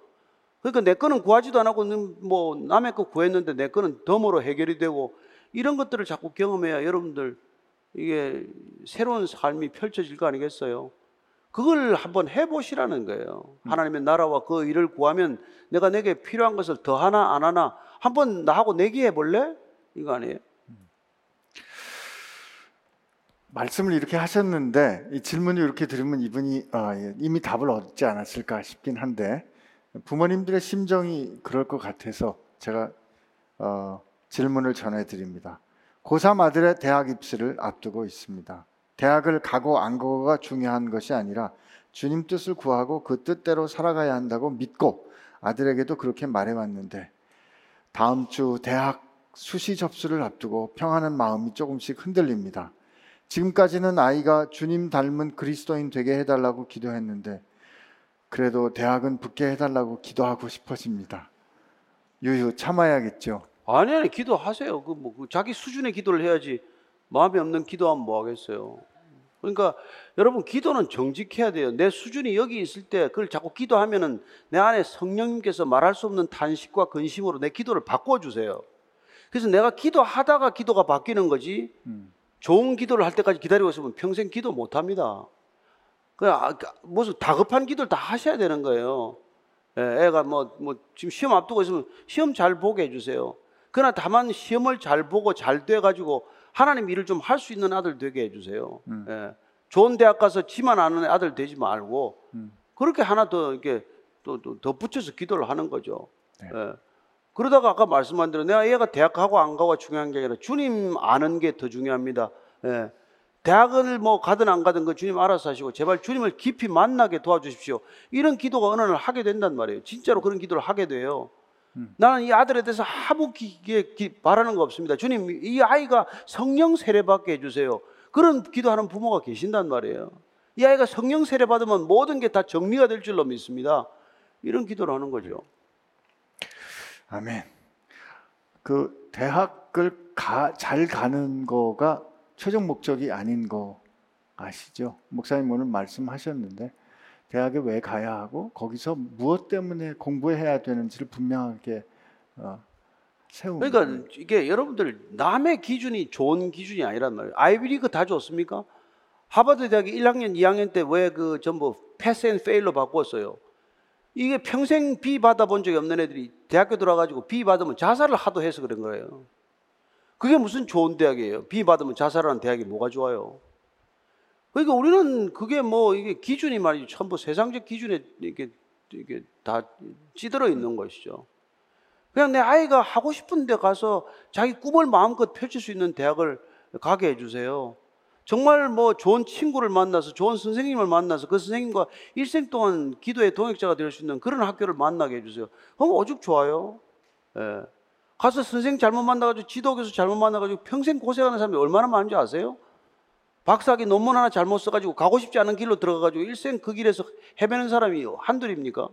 그러니까 내 거는 구하지도 않고 뭐 남의 거 구했는데 내 거는 덤으로 해결이 되고 이런 것들을 자꾸 경험해야 여러분들 이게 새로운 삶이 펼쳐질 거 아니겠어요? 그걸 한번 해보시라는 거예요. 하나님의 나라와 그 일을 구하면 내가 내게 필요한 것을 더 하나 안 하나 한번 나하고 내기 해 볼래? 이거 아니에요? 말씀을 이렇게 하셨는데 이 질문을 이렇게 들으면 이분이 아, 예, 이미 답을 얻지 않았을까 싶긴 한데 부모님들의 심정이 그럴 것 같아서 제가 어, 질문을 전해드립니다. 고3 아들의 대학 입시를 앞두고 있습니다. 대학을 가고 안 가고가 중요한 것이 아니라 주님 뜻을 구하고 그 뜻대로 살아가야 한다고 믿고 아들에게도 그렇게 말해왔는데 다음 주 대학 수시 접수를 앞두고 평하는 마음이 조금씩 흔들립니다. 지금까지는 아이가 주님 닮은 그리스도인 되게 해달라고 기도했는데 그래도 대학은 붙게 해달라고 기도하고 싶어집니다. 유유 참아야겠죠. 아니 아니 기도하세요. 그 뭐 자기 수준의 기도를 해야지 마음에 없는 기도하면 뭐 하겠어요. 그러니까 여러분 기도는 정직해야 돼요. 내 수준이 여기 있을 때 그걸 자꾸 기도하면은 내 안에 성령님께서 말할 수 없는 탄식과 근심으로 내 기도를 바꿔 주세요. 그래서 내가 기도하다가 기도가 바뀌는 거지. 음. 좋은 기도를 할 때까지 기다리고 있으면 평생 기도 못 합니다. 그 아, 그 무슨 다급한 기도를 다 하셔야 되는 거예요. 예, 애가 뭐, 뭐 지금 시험 앞두고 있으면 시험 잘 보게 해주세요. 그러나 다만 시험을 잘 보고 잘 돼가지고 하나님 일을 좀 할 수 있는 아들 되게 해주세요. 예, 좋은 대학 가서 지만 아는 아들 되지 말고 그렇게 하나 더 이렇게 또또 덧붙여서 기도를 하는 거죠. 네. 예. 그러다가 아까 말씀한 대로 내가 얘가 대학 가고 안 가고가 중요한 게 아니라 주님 아는 게 더 중요합니다. 예. 대학을 뭐 가든 안 가든 그 주님 알아서 하시고 제발 주님을 깊이 만나게 도와주십시오. 이런 기도가 어느 날 하게 된단 말이에요. 진짜로 그런 기도를 하게 돼요. 나는 이 아들에 대해서 아무 기, 기, 기- 바라는 거 없습니다. 주님, 이 아이가 성령 세례 받게 해주세요. 그런 기도하는 부모가 계신단 말이에요. 이 아이가 성령 세례 받으면 모든 게 다 정리가 될 줄로 믿습니다. 이런 기도를 하는 거죠. 아멘. 그 대학을 가, 잘 가는 거가 최종 목적이 아닌 거 아시죠? 목사님 오늘 말씀하셨는데 대학에 왜 가야 하고 거기서 무엇 때문에 공부해야 되는지를 분명하게 어, 세우는 그러니까. 이게 여러분들 남의 기준이 좋은 기준이 아니란 말이에요. 아이비리그 다 좋습니까? 하버드 대학이 1학년, 2학년 때 왜 그 전부 pass and fail로 바꿨어요? 이게 평생 B 받아본 적이 없는 애들이 대학교 들어가지고 B 받으면 자살을 하도 해서 그런 거예요. 그게 무슨 좋은 대학이에요? B 받으면 자살하는 대학이 뭐가 좋아요? 그러니까 우리는 그게 뭐 이게 기준이 말이죠. 전부 세상적 기준에 이게 이게 다 찌들어 있는 것이죠. 그냥 내 아이가 하고 싶은 데 가서 자기 꿈을 마음껏 펼칠 수 있는 대학을 가게 해주세요. 정말 뭐 좋은 친구를 만나서 좋은 선생님을 만나서 그 선생님과 일생 동안 기도의 동역자가 될 수 있는 그런 학교를 만나게 해주세요. 그럼 오죽 좋아요. 예. 가서 선생님 잘못 만나가지고 지도교수 잘못 만나가지고 평생 고생하는 사람이 얼마나 많은지 아세요? 박사학위 논문 하나 잘못 써가지고 가고 싶지 않은 길로 들어가가지고 일생 그 길에서 헤매는 사람이 한둘입니까?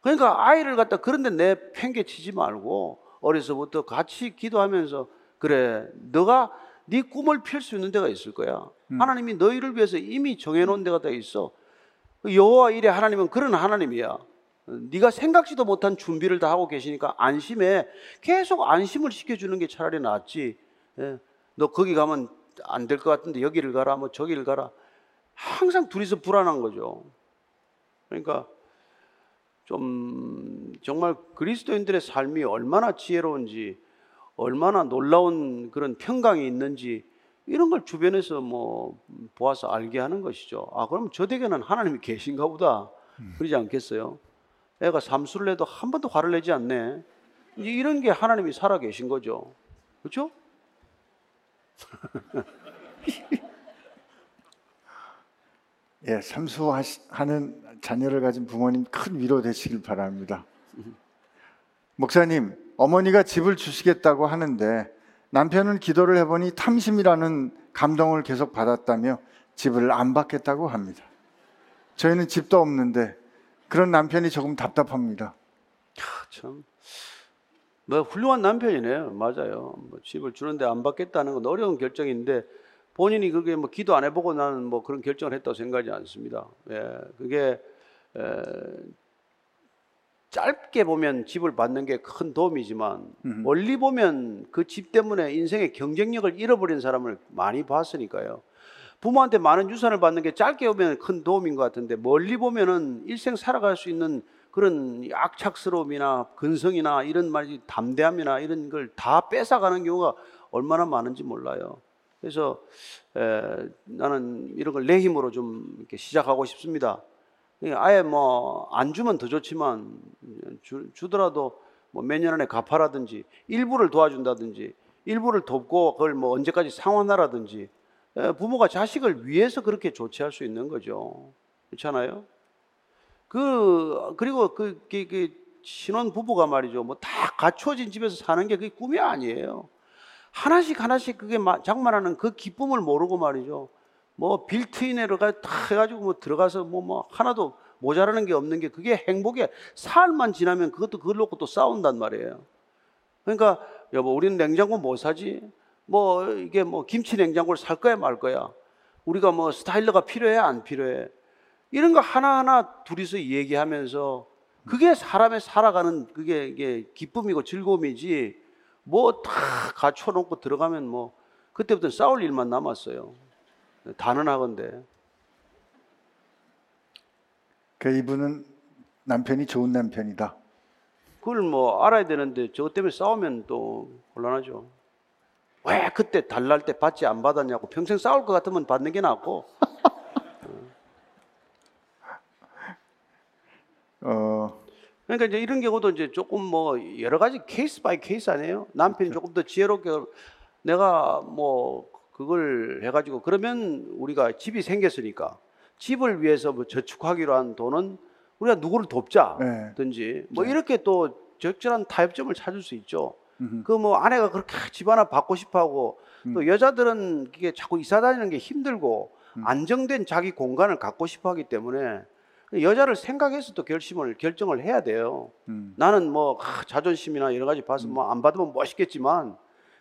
그러니까 아이를 갖다 그런데 내 팽개 치지 말고 어려서부터 같이 기도하면서 그래 너가 네 꿈을 필수 있는 데가 있을 거야. 하나님이 너희를 위해서 이미 정해놓은 데가 다 있어. 그 여호와 이래 하나님은 그런 하나님이야. 네가 생각지도 못한 준비를 다 하고 계시니까 안심해. 계속 안심을 시켜주는 게 차라리 낫지. 예. 너 거기 가면 안 될 것 같은데 여기를 가라, 뭐 저기를 가라. 항상 둘이서 불안한 거죠. 그러니까 좀 정말 그리스도인들의 삶이 얼마나 지혜로운지 얼마나 놀라운 그런 평강이 있는지 이런 걸 주변에서 뭐 보아서 알게 하는 것이죠. 아 그럼 저 댁에는 하나님이 계신가 보다 그러지 않겠어요? 애가 삼수를 해도 한 번도 화를 내지 않네. 이런 게 하나님이 살아 계신 거죠. 그렇죠? 예, 삼수하는 자녀를 가진 부모님 큰 위로 되시길 바랍니다. 목사님, 어머니가 집을 주시겠다고 하는데 남편은 기도를 해보니 탐심이라는 감동을 계속 받았다며 집을 안 받겠다고 합니다. 저희는 집도 없는데 그런 남편이 조금 답답합니다. 참. 뭐 훌륭한 남편이네요. 맞아요. 뭐 집을 주는데 안 받겠다는 건 어려운 결정인데 본인이 그게 뭐 기도 안 해보고 나는 뭐 그런 결정을 했다고 생각하지 않습니다. 예, 그게 에, 짧게 보면 집을 받는 게 큰 도움이지만 멀리 보면 그 집 때문에 인생의 경쟁력을 잃어버린 사람을 많이 봤으니까요. 부모한테 많은 유산을 받는 게 짧게 보면 큰 도움인 것 같은데 멀리 보면은 일생 살아갈 수 있는 그런 악착스러움이나 근성이나 이런 말이 담대함이나 이런 걸 다 뺏어가는 경우가 얼마나 많은지 몰라요. 그래서 에, 나는 이런 걸 내 힘으로 좀 이렇게 시작하고 싶습니다. 아예 뭐 안 주면 더 좋지만 주, 주더라도 뭐 몇 년 안에 갚아라든지 일부를 도와준다든지 일부를 돕고 그걸 뭐 언제까지 상환하라든지 에, 부모가 자식을 위해서 그렇게 조치할 수 있는 거죠. 그렇잖아요? 그 그리고 그, 그, 그 신혼 부부가 말이죠. 뭐 다 갖춰진 집에서 사는 게 그게 꿈이 아니에요. 하나씩 하나씩 그게 마- 장만하는 그 기쁨을 모르고 말이죠. 뭐 빌트인으로 다 해가지고 뭐 들어가서 뭐, 뭐 하나도 모자라는 게 없는 게 그게 행복이야. 사흘만 지나면 그것도 그걸 놓고 또 싸운단 말이에요. 그러니까 여보 우리는 냉장고 뭐 사지? 뭐 이게 뭐 김치 냉장고를 살 거야 말 거야? 우리가 뭐 스타일러가 필요해 안 필요해? 이런 거 하나하나 둘이서 얘기하면서 그게 사람의 살아가는 그게 이게 기쁨이고 즐거움이지 뭐 다 갖춰놓고 들어가면 뭐 그때부터 싸울 일만 남았어요. 단언하건데 그 이분은 남편이 좋은 남편이다. 그걸 뭐 알아야 되는데 저것 때문에 싸우면 또 곤란하죠. 왜 그때 달랄 때 받지 안 받았냐고 평생 싸울 것 같으면 받는 게 낫고 어, 그러니까 이제 이런 경우도 이제 조금 뭐 여러 가지 case by case 아니에요? 남편이 조금 더 지혜롭게 내가 뭐 그걸 해가지고 그러면 우리가 집이 생겼으니까 집을 위해서 뭐 저축하기로 한 돈은 우리가 누구를 돕자든지 뭐 이렇게 또 적절한 타협점을 찾을 수 있죠. 그 뭐 아내가 그렇게 집 하나 받고 싶어하고 또 여자들은 이게 자꾸 이사 다니는 게 힘들고 안정된 자기 공간을 갖고 싶어하기 때문에 여자를 생각해서 또 결심을 결정을 해야 돼요. 음, 나는 뭐 아, 자존심이나 여러 가지 봐서 뭐안 받으면 멋있겠지만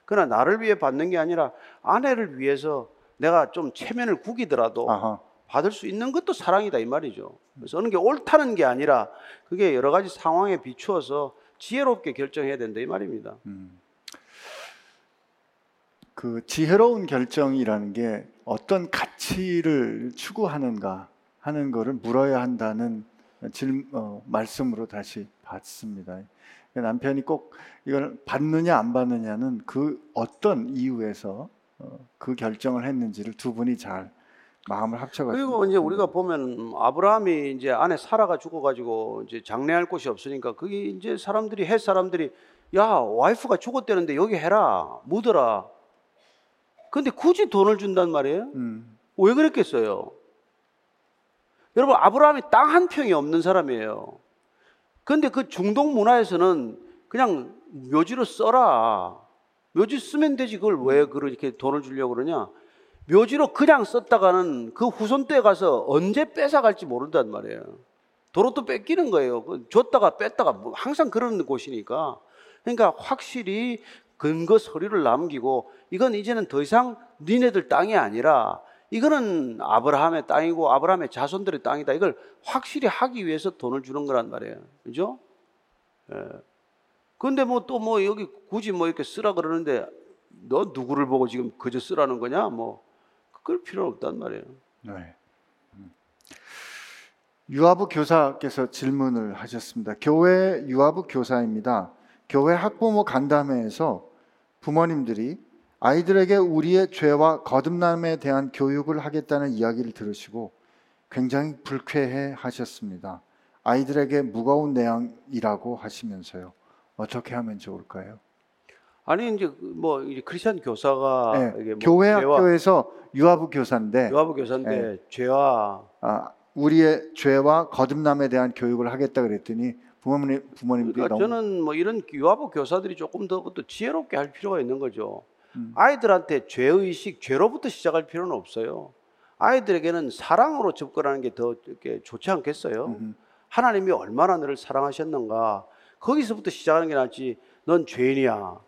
그러나 나를 위해 받는 게 아니라 아내를 위해서 내가 좀 체면을 구기더라도 아하. 받을 수 있는 것도 사랑이다 이 말이죠. 그래서 어느 게 옳다는 게 아니라 그게 여러 가지 상황에 비추어서 지혜롭게 결정해야 된다 이 말입니다. 그 지혜로운 결정이라는 게 어떤 가치를 추구하는가 하는 거를 물어야 한다는 질, 어, 말씀으로 다시 받습니다. 남편이 꼭 이걸 받느냐 안 받느냐는 그 어떤 이유에서 어, 그 결정을 했는지를 두 분이 잘 마음을 합쳐가지고 그리고 이제 우리가 보면 아브라함이 이제 아내 사라가 죽어가지고 이제 장례할 곳이 없으니까 그게 이제 사람들이 해 사람들이 야 와이프가 죽었대는데 여기 해라 묻어라. 근데 굳이 돈을 준단 말이에요. 음, 왜 그랬겠어요? 여러분 아브라함이 땅 한 평이 없는 사람이에요. 근데 그 중동 문화에서는 그냥 묘지로 써라. 묘지 쓰면 되지 그걸 왜 그렇게 돈을 주려고 그러냐? 묘지로 그냥 썼다가는 그 후손 때 가서 언제 뺏어갈지 모른단 말이에요. 도로 또 뺏기는 거예요. 그 줬다가 뺐다가 뭐 항상 그런 곳이니까. 그러니까 확실히 근거 서류를 남기고 이건 이제는 더 이상 니네들 땅이 아니라 이거는 아브라함의 땅이고 아브라함의 자손들의 땅이다. 이걸 확실히 하기 위해서 돈을 주는 거란 말이에요. 그죠? 예. 근데 뭐 또뭐 여기 굳이 뭐 이렇게 쓰라 그러는데 너 누구를 보고 지금 그저 쓰라는 거냐? 뭐 그럴 필요는 없단 말이에요. 네. 음. 유아부 교사께서 질문을 하셨습니다. 교회 유아부 교사입니다. 교회 학부모 간담회에서 부모님들이 아이들에게 우리의 죄와 거듭남에 대한 교육을 하겠다는 이야기를 들으시고 굉장히 불쾌해 하셨습니다. 아이들에게 무거운 내용이라고 하시면서요. 어떻게 하면 좋을까요? 아니 이제 뭐 이제 크리스천 교사가 네, 뭐 교회 학교에서 유아부 교사인데 요하부 교사인데 죄와 아, 우리의 죄와 거듭남에 대한 교육을 하겠다 그랬더니 부모님 부모님들이 그러니까 너무 저는 뭐 이런 유아부 교사들이 조금 더또 지혜롭게 할 필요가 있는 거죠. 음. 아이들한테 죄의식, 죄로부터 시작할 필요는 없어요. 아이들에게는 사랑으로 접근하는 게 더 좋지 않겠어요? 음. 하나님이 얼마나 너를 사랑하셨는가 거기서부터 시작하는 게 낫지. 넌 죄인이야.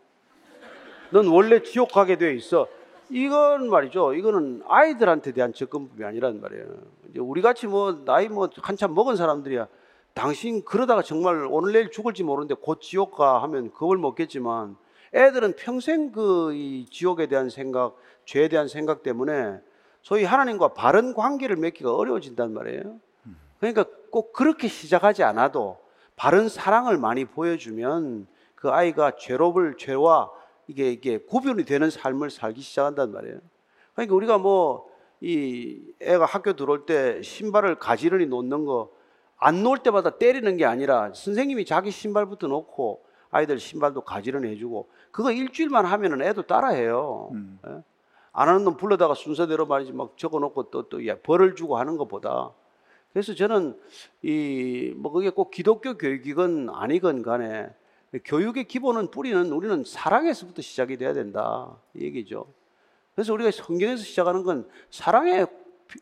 넌 원래 지옥 가게 돼 있어. 이건 말이죠. 이거는 아이들한테 대한 접근법이 아니란 말이에요. 이제 우리 같이 뭐 나이 뭐 한참 먹은 사람들이야. 당신 그러다가 정말 오늘 내일 죽을지 모르는데 곧 지옥 가 하면 겁을 먹겠지만 애들은 평생 그이 지옥에 대한 생각, 죄에 대한 생각 때문에 소위 하나님과 바른 관계를 맺기가 어려워진단 말이에요. 그러니까 꼭 그렇게 시작하지 않아도 바른 사랑을 많이 보여주면 그 아이가 죄로를 죄와 이게 이게 구별이 되는 삶을 살기 시작한단 말이에요. 그러니까 우리가 뭐 이 애가 학교 들어올 때 신발을 가지런히 놓는 거 안 놓을 때마다 때리는 게 아니라 선생님이 자기 신발부터 놓고 아이들 신발도 가지런히 해주고 그거 일주일만 하면은 애도 따라해요. 음. 예? 안 하는 놈 불러다가 순서대로 말이지 막 적어놓고 또또 벌을 주고 하는 것보다 그래서 저는 이 뭐 그게 꼭 기독교 교육이건 아니건 간에 교육의 기본은 뿌리는 우리는 사랑에서부터 시작이 돼야 된다 이 얘기죠. 그래서 우리가 성경에서 시작하는 건 사랑의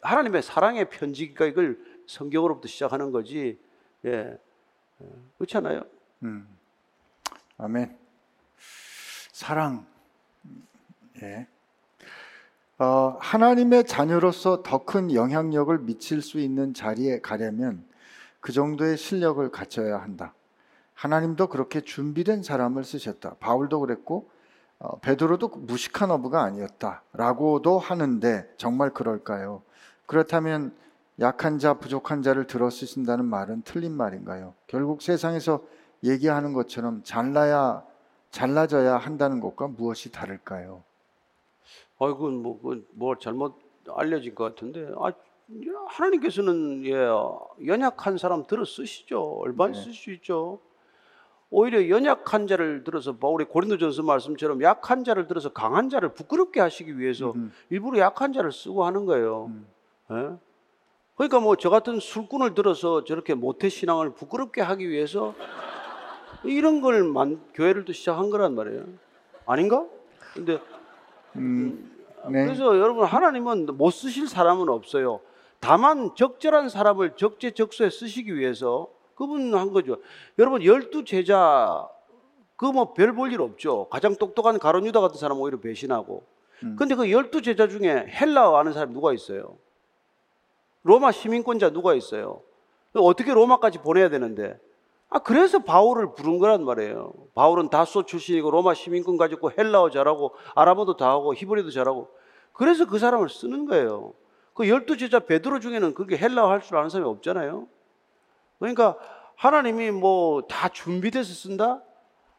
하나님의 사랑의 편지가 이걸 성경으로부터 시작하는 거지. 예. 예. 그렇지 않아요? 음. 아멘. 사랑. 예. 어, 하나님의 자녀로서 더 큰 영향력을 미칠 수 있는 자리에 가려면 그 정도의 실력을 갖춰야 한다. 하나님도 그렇게 준비된 사람을 쓰셨다. 바울도 그랬고 어, 베드로도 무식한 어부가 아니었다라고도 하는데 정말 그럴까요? 그렇다면 약한 자, 부족한 자를 들어 쓰신다는 말은 틀린 말인가요? 결국 세상에서 얘기하는 것처럼 잘나야 잘나져야 한다는 것과 무엇이 다를까요? 아이고 뭐뭐 잘못 알려진 것 같은데 아 하나님께서는 예 연약한 사람 들어 쓰시죠 얼마나 네. 있죠 오히려 연약한 자를 들어서 바울의 고린도전서 말씀처럼 약한 자를 들어서 강한 자를 부끄럽게 하시기 위해서 음. 일부러 약한 자를 쓰고 하는 거예요 음. 예? 그러니까 뭐 저 같은 술꾼을 들어서 저렇게 모태 신앙을 부끄럽게 하기 위해서 이런 걸 만, 교회를 또 시작한 거란 말이에요 아닌가 근데 음, 네. 그래서 여러분 하나님은 못 쓰실 사람은 없어요. 다만 적절한 사람을 적재적소에 쓰시기 위해서 그분 한 거죠. 여러분 열두 제자 그 뭐 별 볼 일 없죠. 가장 똑똑한 가론 유다 같은 사람 은 오히려 배신하고. 음. 근데 그 열두 제자 중에 헬라어 아는 사람 누가 있어요? 로마 시민권자 누가 있어요? 어떻게 로마까지 보내야 되는데? 아 그래서 바울을 부른 거란 말이에요. 바울은 다소 출신이고 로마 시민권 가지고 헬라어 잘하고 아람어도 다 하고 히브리도 잘하고 그래서 그 사람을 쓰는 거예요. 그 열두 제자 베드로 중에는 그게 헬라어 할 줄 아는 사람이 없잖아요. 그러니까 하나님이 뭐 다 준비돼서 쓴다?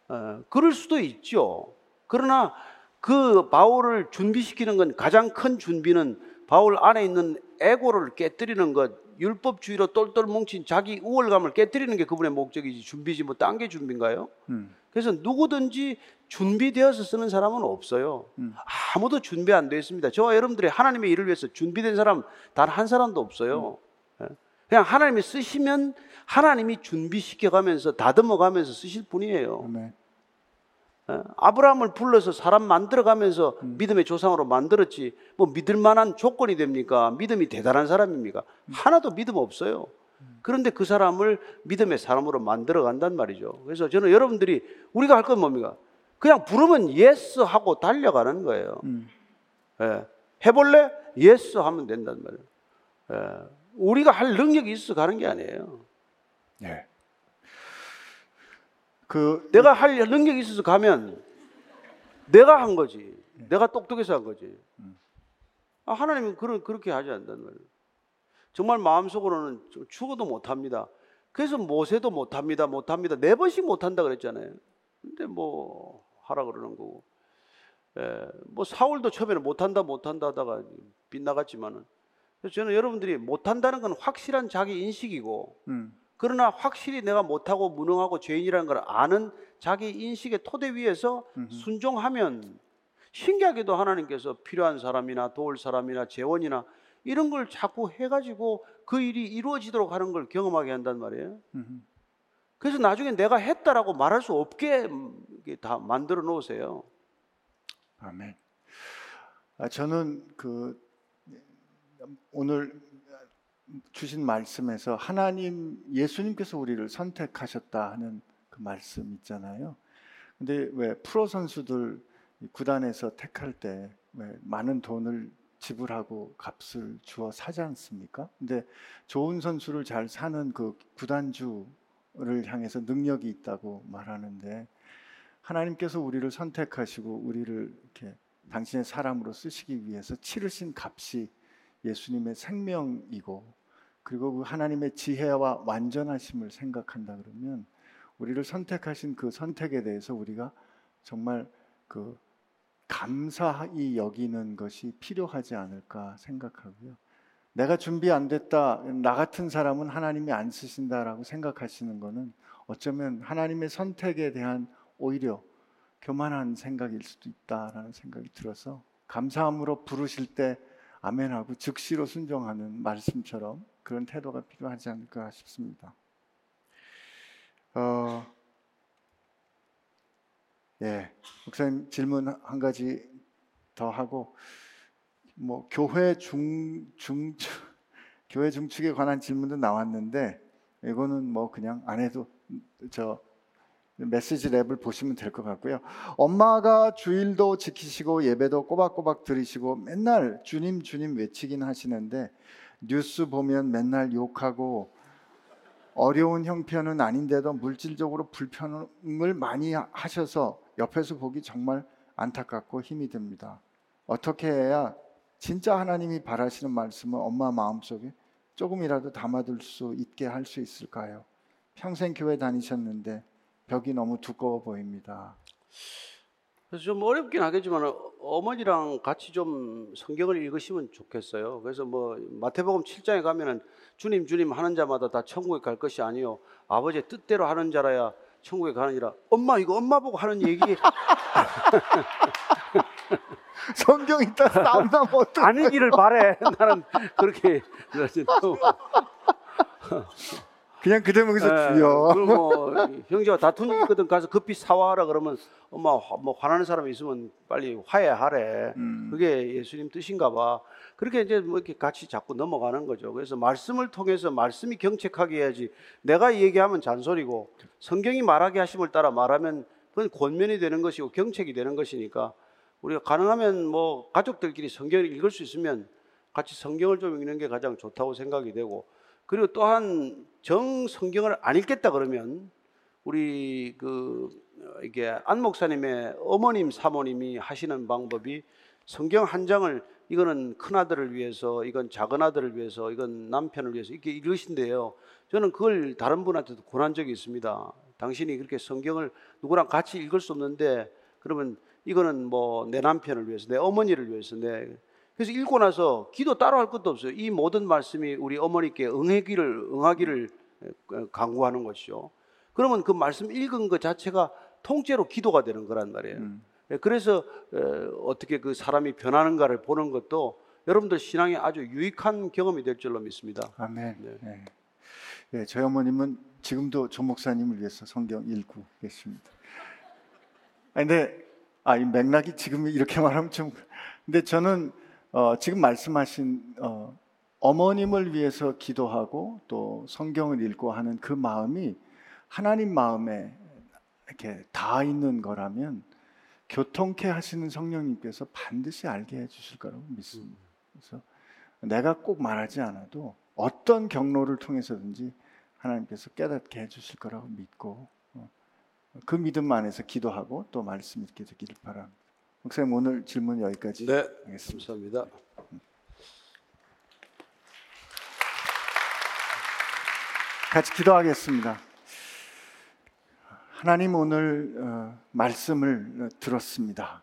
어, 그럴 수도 있죠. 그러나 그 바울을 준비시키는 건 가장 큰 준비는 바울 안에 있는 에고를 깨뜨리는 것, 율법주의로 똘똘 뭉친 자기 우월감을 깨뜨리는 게 그분의 목적이지 준비지 뭐 딴 게 준비인가요? 음. 그래서 누구든지 준비되어서 쓰는 사람은 없어요. 음. 아무도 준비 안 되어 있습니다. 저와 여러분들이 하나님의 일을 위해서 준비된 사람 단 한 사람도 없어요. 예. 그냥 하나님이 쓰시면 하나님이 준비시켜가면서 다듬어가면서 쓰실 뿐이에요. 예. 아브라함을 불러서 사람 만들어가면서 믿음의 조상으로 만들었지 뭐 믿을 만한 조건이 됩니까? 믿음이 대단한 사람입니까? 하나도 믿음 없어요. 그런데 그 사람을 믿음의 사람으로 만들어 간단 말이죠. 그래서 저는 여러분들이 우리가 할 건 뭡니까? 그냥 부르면 yes 하고 달려가는 거예요. 음. 예. 해볼래? yes 하면 된단 말이에요. 예. 우리가 할 능력이 있어 가는 게 아니에요. 네. 그 내가 할 능력이 있어서 가면 내가 한 거지. 내가 똑똑해서 한 거지. 아, 하나님은 그런, 그렇게 하지 않는단 말이에요. 정말 마음속으로는 좀 죽어도 못 합니다. 그래서 모세도 못 합니다. 못 합니다. 네 번씩 못 한다 그랬잖아요. 근데 뭐 하라 그러는 거고. 예, 뭐 사울도 처음에는 못 한다 못 한다 하다가 빗나갔지만은 그래서 저는 여러분들이 못 한다는 건 확실한 자기 인식이고 음. 그러나 확실히 내가 못하고 무능하고 죄인이라는 걸 아는 자기 인식의 토대 위에서 순종하면 신기하게도 하나님께서 필요한 사람이나 도울 사람이나 재원이나 이런 걸 자꾸 해가지고 그 일이 이루어지도록 하는 걸 경험하게 한단 말이에요. 음. 그래서 나중에 내가 했다라고 말할 수 없게 다 만들어 놓으세요. 아멘. 아, 저는 그 오늘 주신 말씀에서 하나님 예수님께서 우리를 선택하셨다 하는 그 말씀 있잖아요. 근데 왜 프로 선수들 이 구단에서 택할 때 왜 많은 돈을 지불하고 값을 주어 사지 않습니까? 근데 좋은 선수를 잘 사는 그 구단주를 향해서 능력이 있다고 말하는데 하나님께서 우리를 선택하시고 우리를 이렇게 당신의 사람으로 쓰시기 위해서 치르신 값이 예수님의 생명이고 그리고 그 하나님의 지혜와 완전하심을 생각한다 그러면 우리를 선택하신 그 선택에 대해서 우리가 정말 그 감사히 여기는 것이 필요하지 않을까 생각하고요. 내가 준비 안 됐다. 나 같은 사람은 하나님이 안 쓰신다라고 생각하시는 것은 어쩌면 하나님의 선택에 대한 오히려 교만한 생각일 수도 있다라는 생각이 들어서 감사함으로 부르실 때 아멘하고 즉시로 순종하는 말씀처럼 그런 태도가 필요하지 않을까 싶습니다. 어, 예, 목사님 질문 한 가지 더 하고 뭐 교회 중중 교회 중축에 관한 질문도 나왔는데 이거는 뭐 그냥 안 해도 저 메시지 랩을 보시면 될 것 같고요. 엄마가 주일도 지키시고 예배도 꼬박꼬박 들으시고 맨날 주님 주님 외치긴 하시는데 뉴스 보면 맨날 욕하고 어려운 형편은 아닌데도 물질적으로 불편을 많이 하셔서 옆에서 보기 정말 안타깝고 힘이 듭니다. 어떻게 해야 진짜 하나님이 바라시는 말씀을 엄마 마음속에 조금이라도 담아둘 수 있게 할 수 있을까요? 평생 교회 다니셨는데 벽이 너무 두꺼워 보입니다. 그래서 좀 어렵긴 하겠지만 어- 어머니랑 같이 좀 성경을 읽으시면 좋겠어요. 그래서 뭐 마태복음 7장에 가면은 주님 주님 하는 자마다 다 천국에 갈 것이 아니요 아버지의 뜻대로 하는 자라야 천국에 가느니라. 엄마 이거 엄마 보고 하는 얘기 성경 있다 나면 어떡 아니기를 바래. 나는 그렇게 또 그냥 그 대목에서 예, 주여. 그리고 뭐 형제가 게 있거든 가서 급히 사와라 그러면 엄마 화- 뭐 화나는 사람이 있으면 빨리 화해하래. 음. 그게 예수님 뜻인가 봐. 그렇게 이제 뭐 이렇게 같이 자꾸 넘어가는 거죠. 그래서 말씀을 통해서 말씀이 경책하게 해야지 내가 얘기하면 잔소리고 성경이 말하게 하심을 따라 말하면 그건 권면이 되는 것이고 경책이 되는 것이니까 우리가 가능하면 뭐 가족들끼리 성경을 읽을 수 있으면 같이 성경을 좀 읽는 게 가장 좋다고 생각이 되고 그리고 또한 정 성경을 안 읽겠다 그러면 우리 그 어, 이게 안 목사님의 어머님 사모님이 하시는 방법이 성경 한 장을 이거는 큰 아들을 위해서 이건 작은 아들을 위해서 이건 남편을 위해서 이렇게 읽으신데요. 저는 그걸 다른 분한테도 권한 적이 있습니다. 당신이 그렇게 성경을 누구랑 같이 읽을 수 없는데 그러면 이거는 뭐 내 남편을 위해서 내 어머니를 위해서 내 그래서 읽고 나서 기도 따로 할 것도 없어요. 이 모든 말씀이 우리 어머니께 응하기를 응하기를 어, 강구하는 것이죠. 그러면 그 말씀 읽은 것 자체가 통째로 기도가 되는 거란 말이에요. 음. 예, 그래서 어, 어떻게 그 사람이 변하는가를 보는 것도 여러분들 신앙에 아주 유익한 경험이 될 줄로 믿습니다. 아멘. 네. 네. 네, 저희 어머님은 지금도 조 목사님을 위해서 성경 읽고 계십니다. 아, 근데 아, 이 맥락이 지금 이렇게 말하면 좀 근데 저는 어, 지금 말씀하신 어, 어머님을 위해서 기도하고 또 성경을 읽고 하는 그 마음이 하나님 마음에 이렇게 다 있는 거라면 교통케 하시는 성령님께서 반드시 알게 해 주실 거라고 믿습니다. 그래서 내가 꼭 말하지 않아도 어떤 경로를 통해서든지 하나님께서 깨닫게 해 주실 거라고 믿고 어, 그 믿음 안에서 기도하고 또 말씀 읽게 되기를 바랍니다. 목사님 오늘 질문 여기까지 네, 하겠습니다. 감사합니다. 같이 기도하겠습니다. 하나님 오늘 어, 말씀을 어, 들었습니다.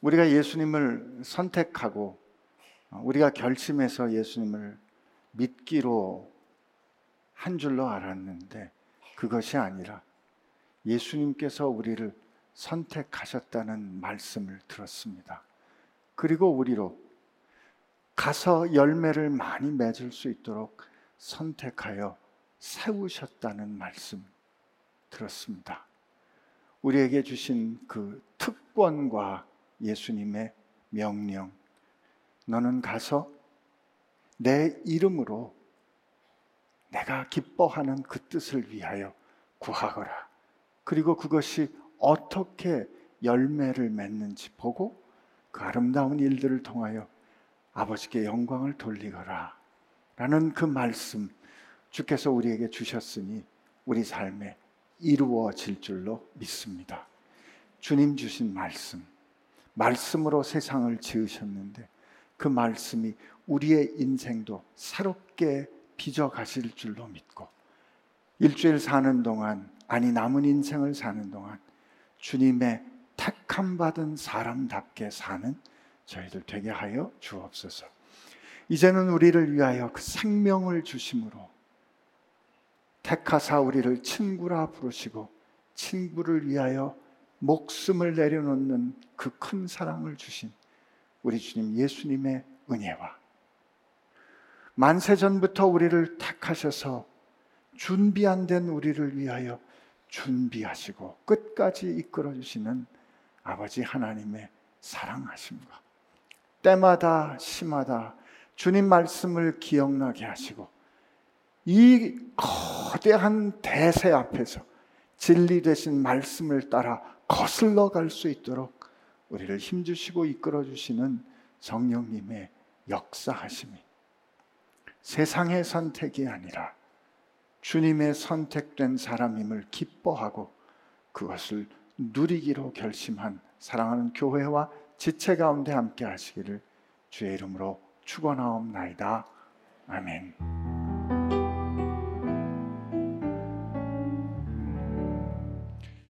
우리가 예수님을 선택하고 어, 우리가 결심해서 예수님을 믿기로 한 줄로 알았는데 그것이 아니라 예수님께서 우리를 선택하셨다는 말씀을 들었습니다. 그리고 우리로 가서 열매를 많이 맺을 수 있도록 선택하여 세우셨다는 말씀 들었습니다. 우리에게 주신 그 특권과 예수님의 명령. 너는 가서 내 이름으로 내가 기뻐하는 그 뜻을 위하여 구하거라. 그리고 그것이 어떻게 열매를 맺는지 보고 그 아름다운 일들을 통하여 아버지께 영광을 돌리거라. 라는 그 말씀 주께서 우리에게 주셨으니 우리 삶에 이루어질 줄로 믿습니다. 주님 주신 말씀, 말씀으로 세상을 지으셨는데 그 말씀이 우리의 인생도 새롭게 빚어 가실 줄로 믿고 일주일 사는 동안 아니 남은 인생을 사는 동안 주님의 택함 받은 사람답게 사는 저희들 되게 하여 주옵소서. 이제는 우리를 위하여 그 생명을 주심으로 택하사 우리를 친구라 부르시고 친구를 위하여 목숨을 내려놓는 그 큰 사랑을 주신 우리 주님 예수님의 은혜와 만세 전부터 우리를 택하셔서 준비 안 된 우리를 위하여 준비하시고 끝까지 이끌어 주시는 아버지 하나님의 사랑하심과 때마다 시마다 주님 말씀을 기억나게 하시고 이 거대한 대세 앞에서 진리 되신 말씀을 따라 거슬러 갈 수 있도록 우리를 힘주시고 이끌어 주시는 성령님의 역사하심이 세상의 선택이 아니라 주님의 선택된 사람임을 기뻐하고 그것을 누리기로 결심한 사랑하는 교회와 지체 가운데 함께 하시기를 주의 이름으로 축원하옵나이다. 아멘.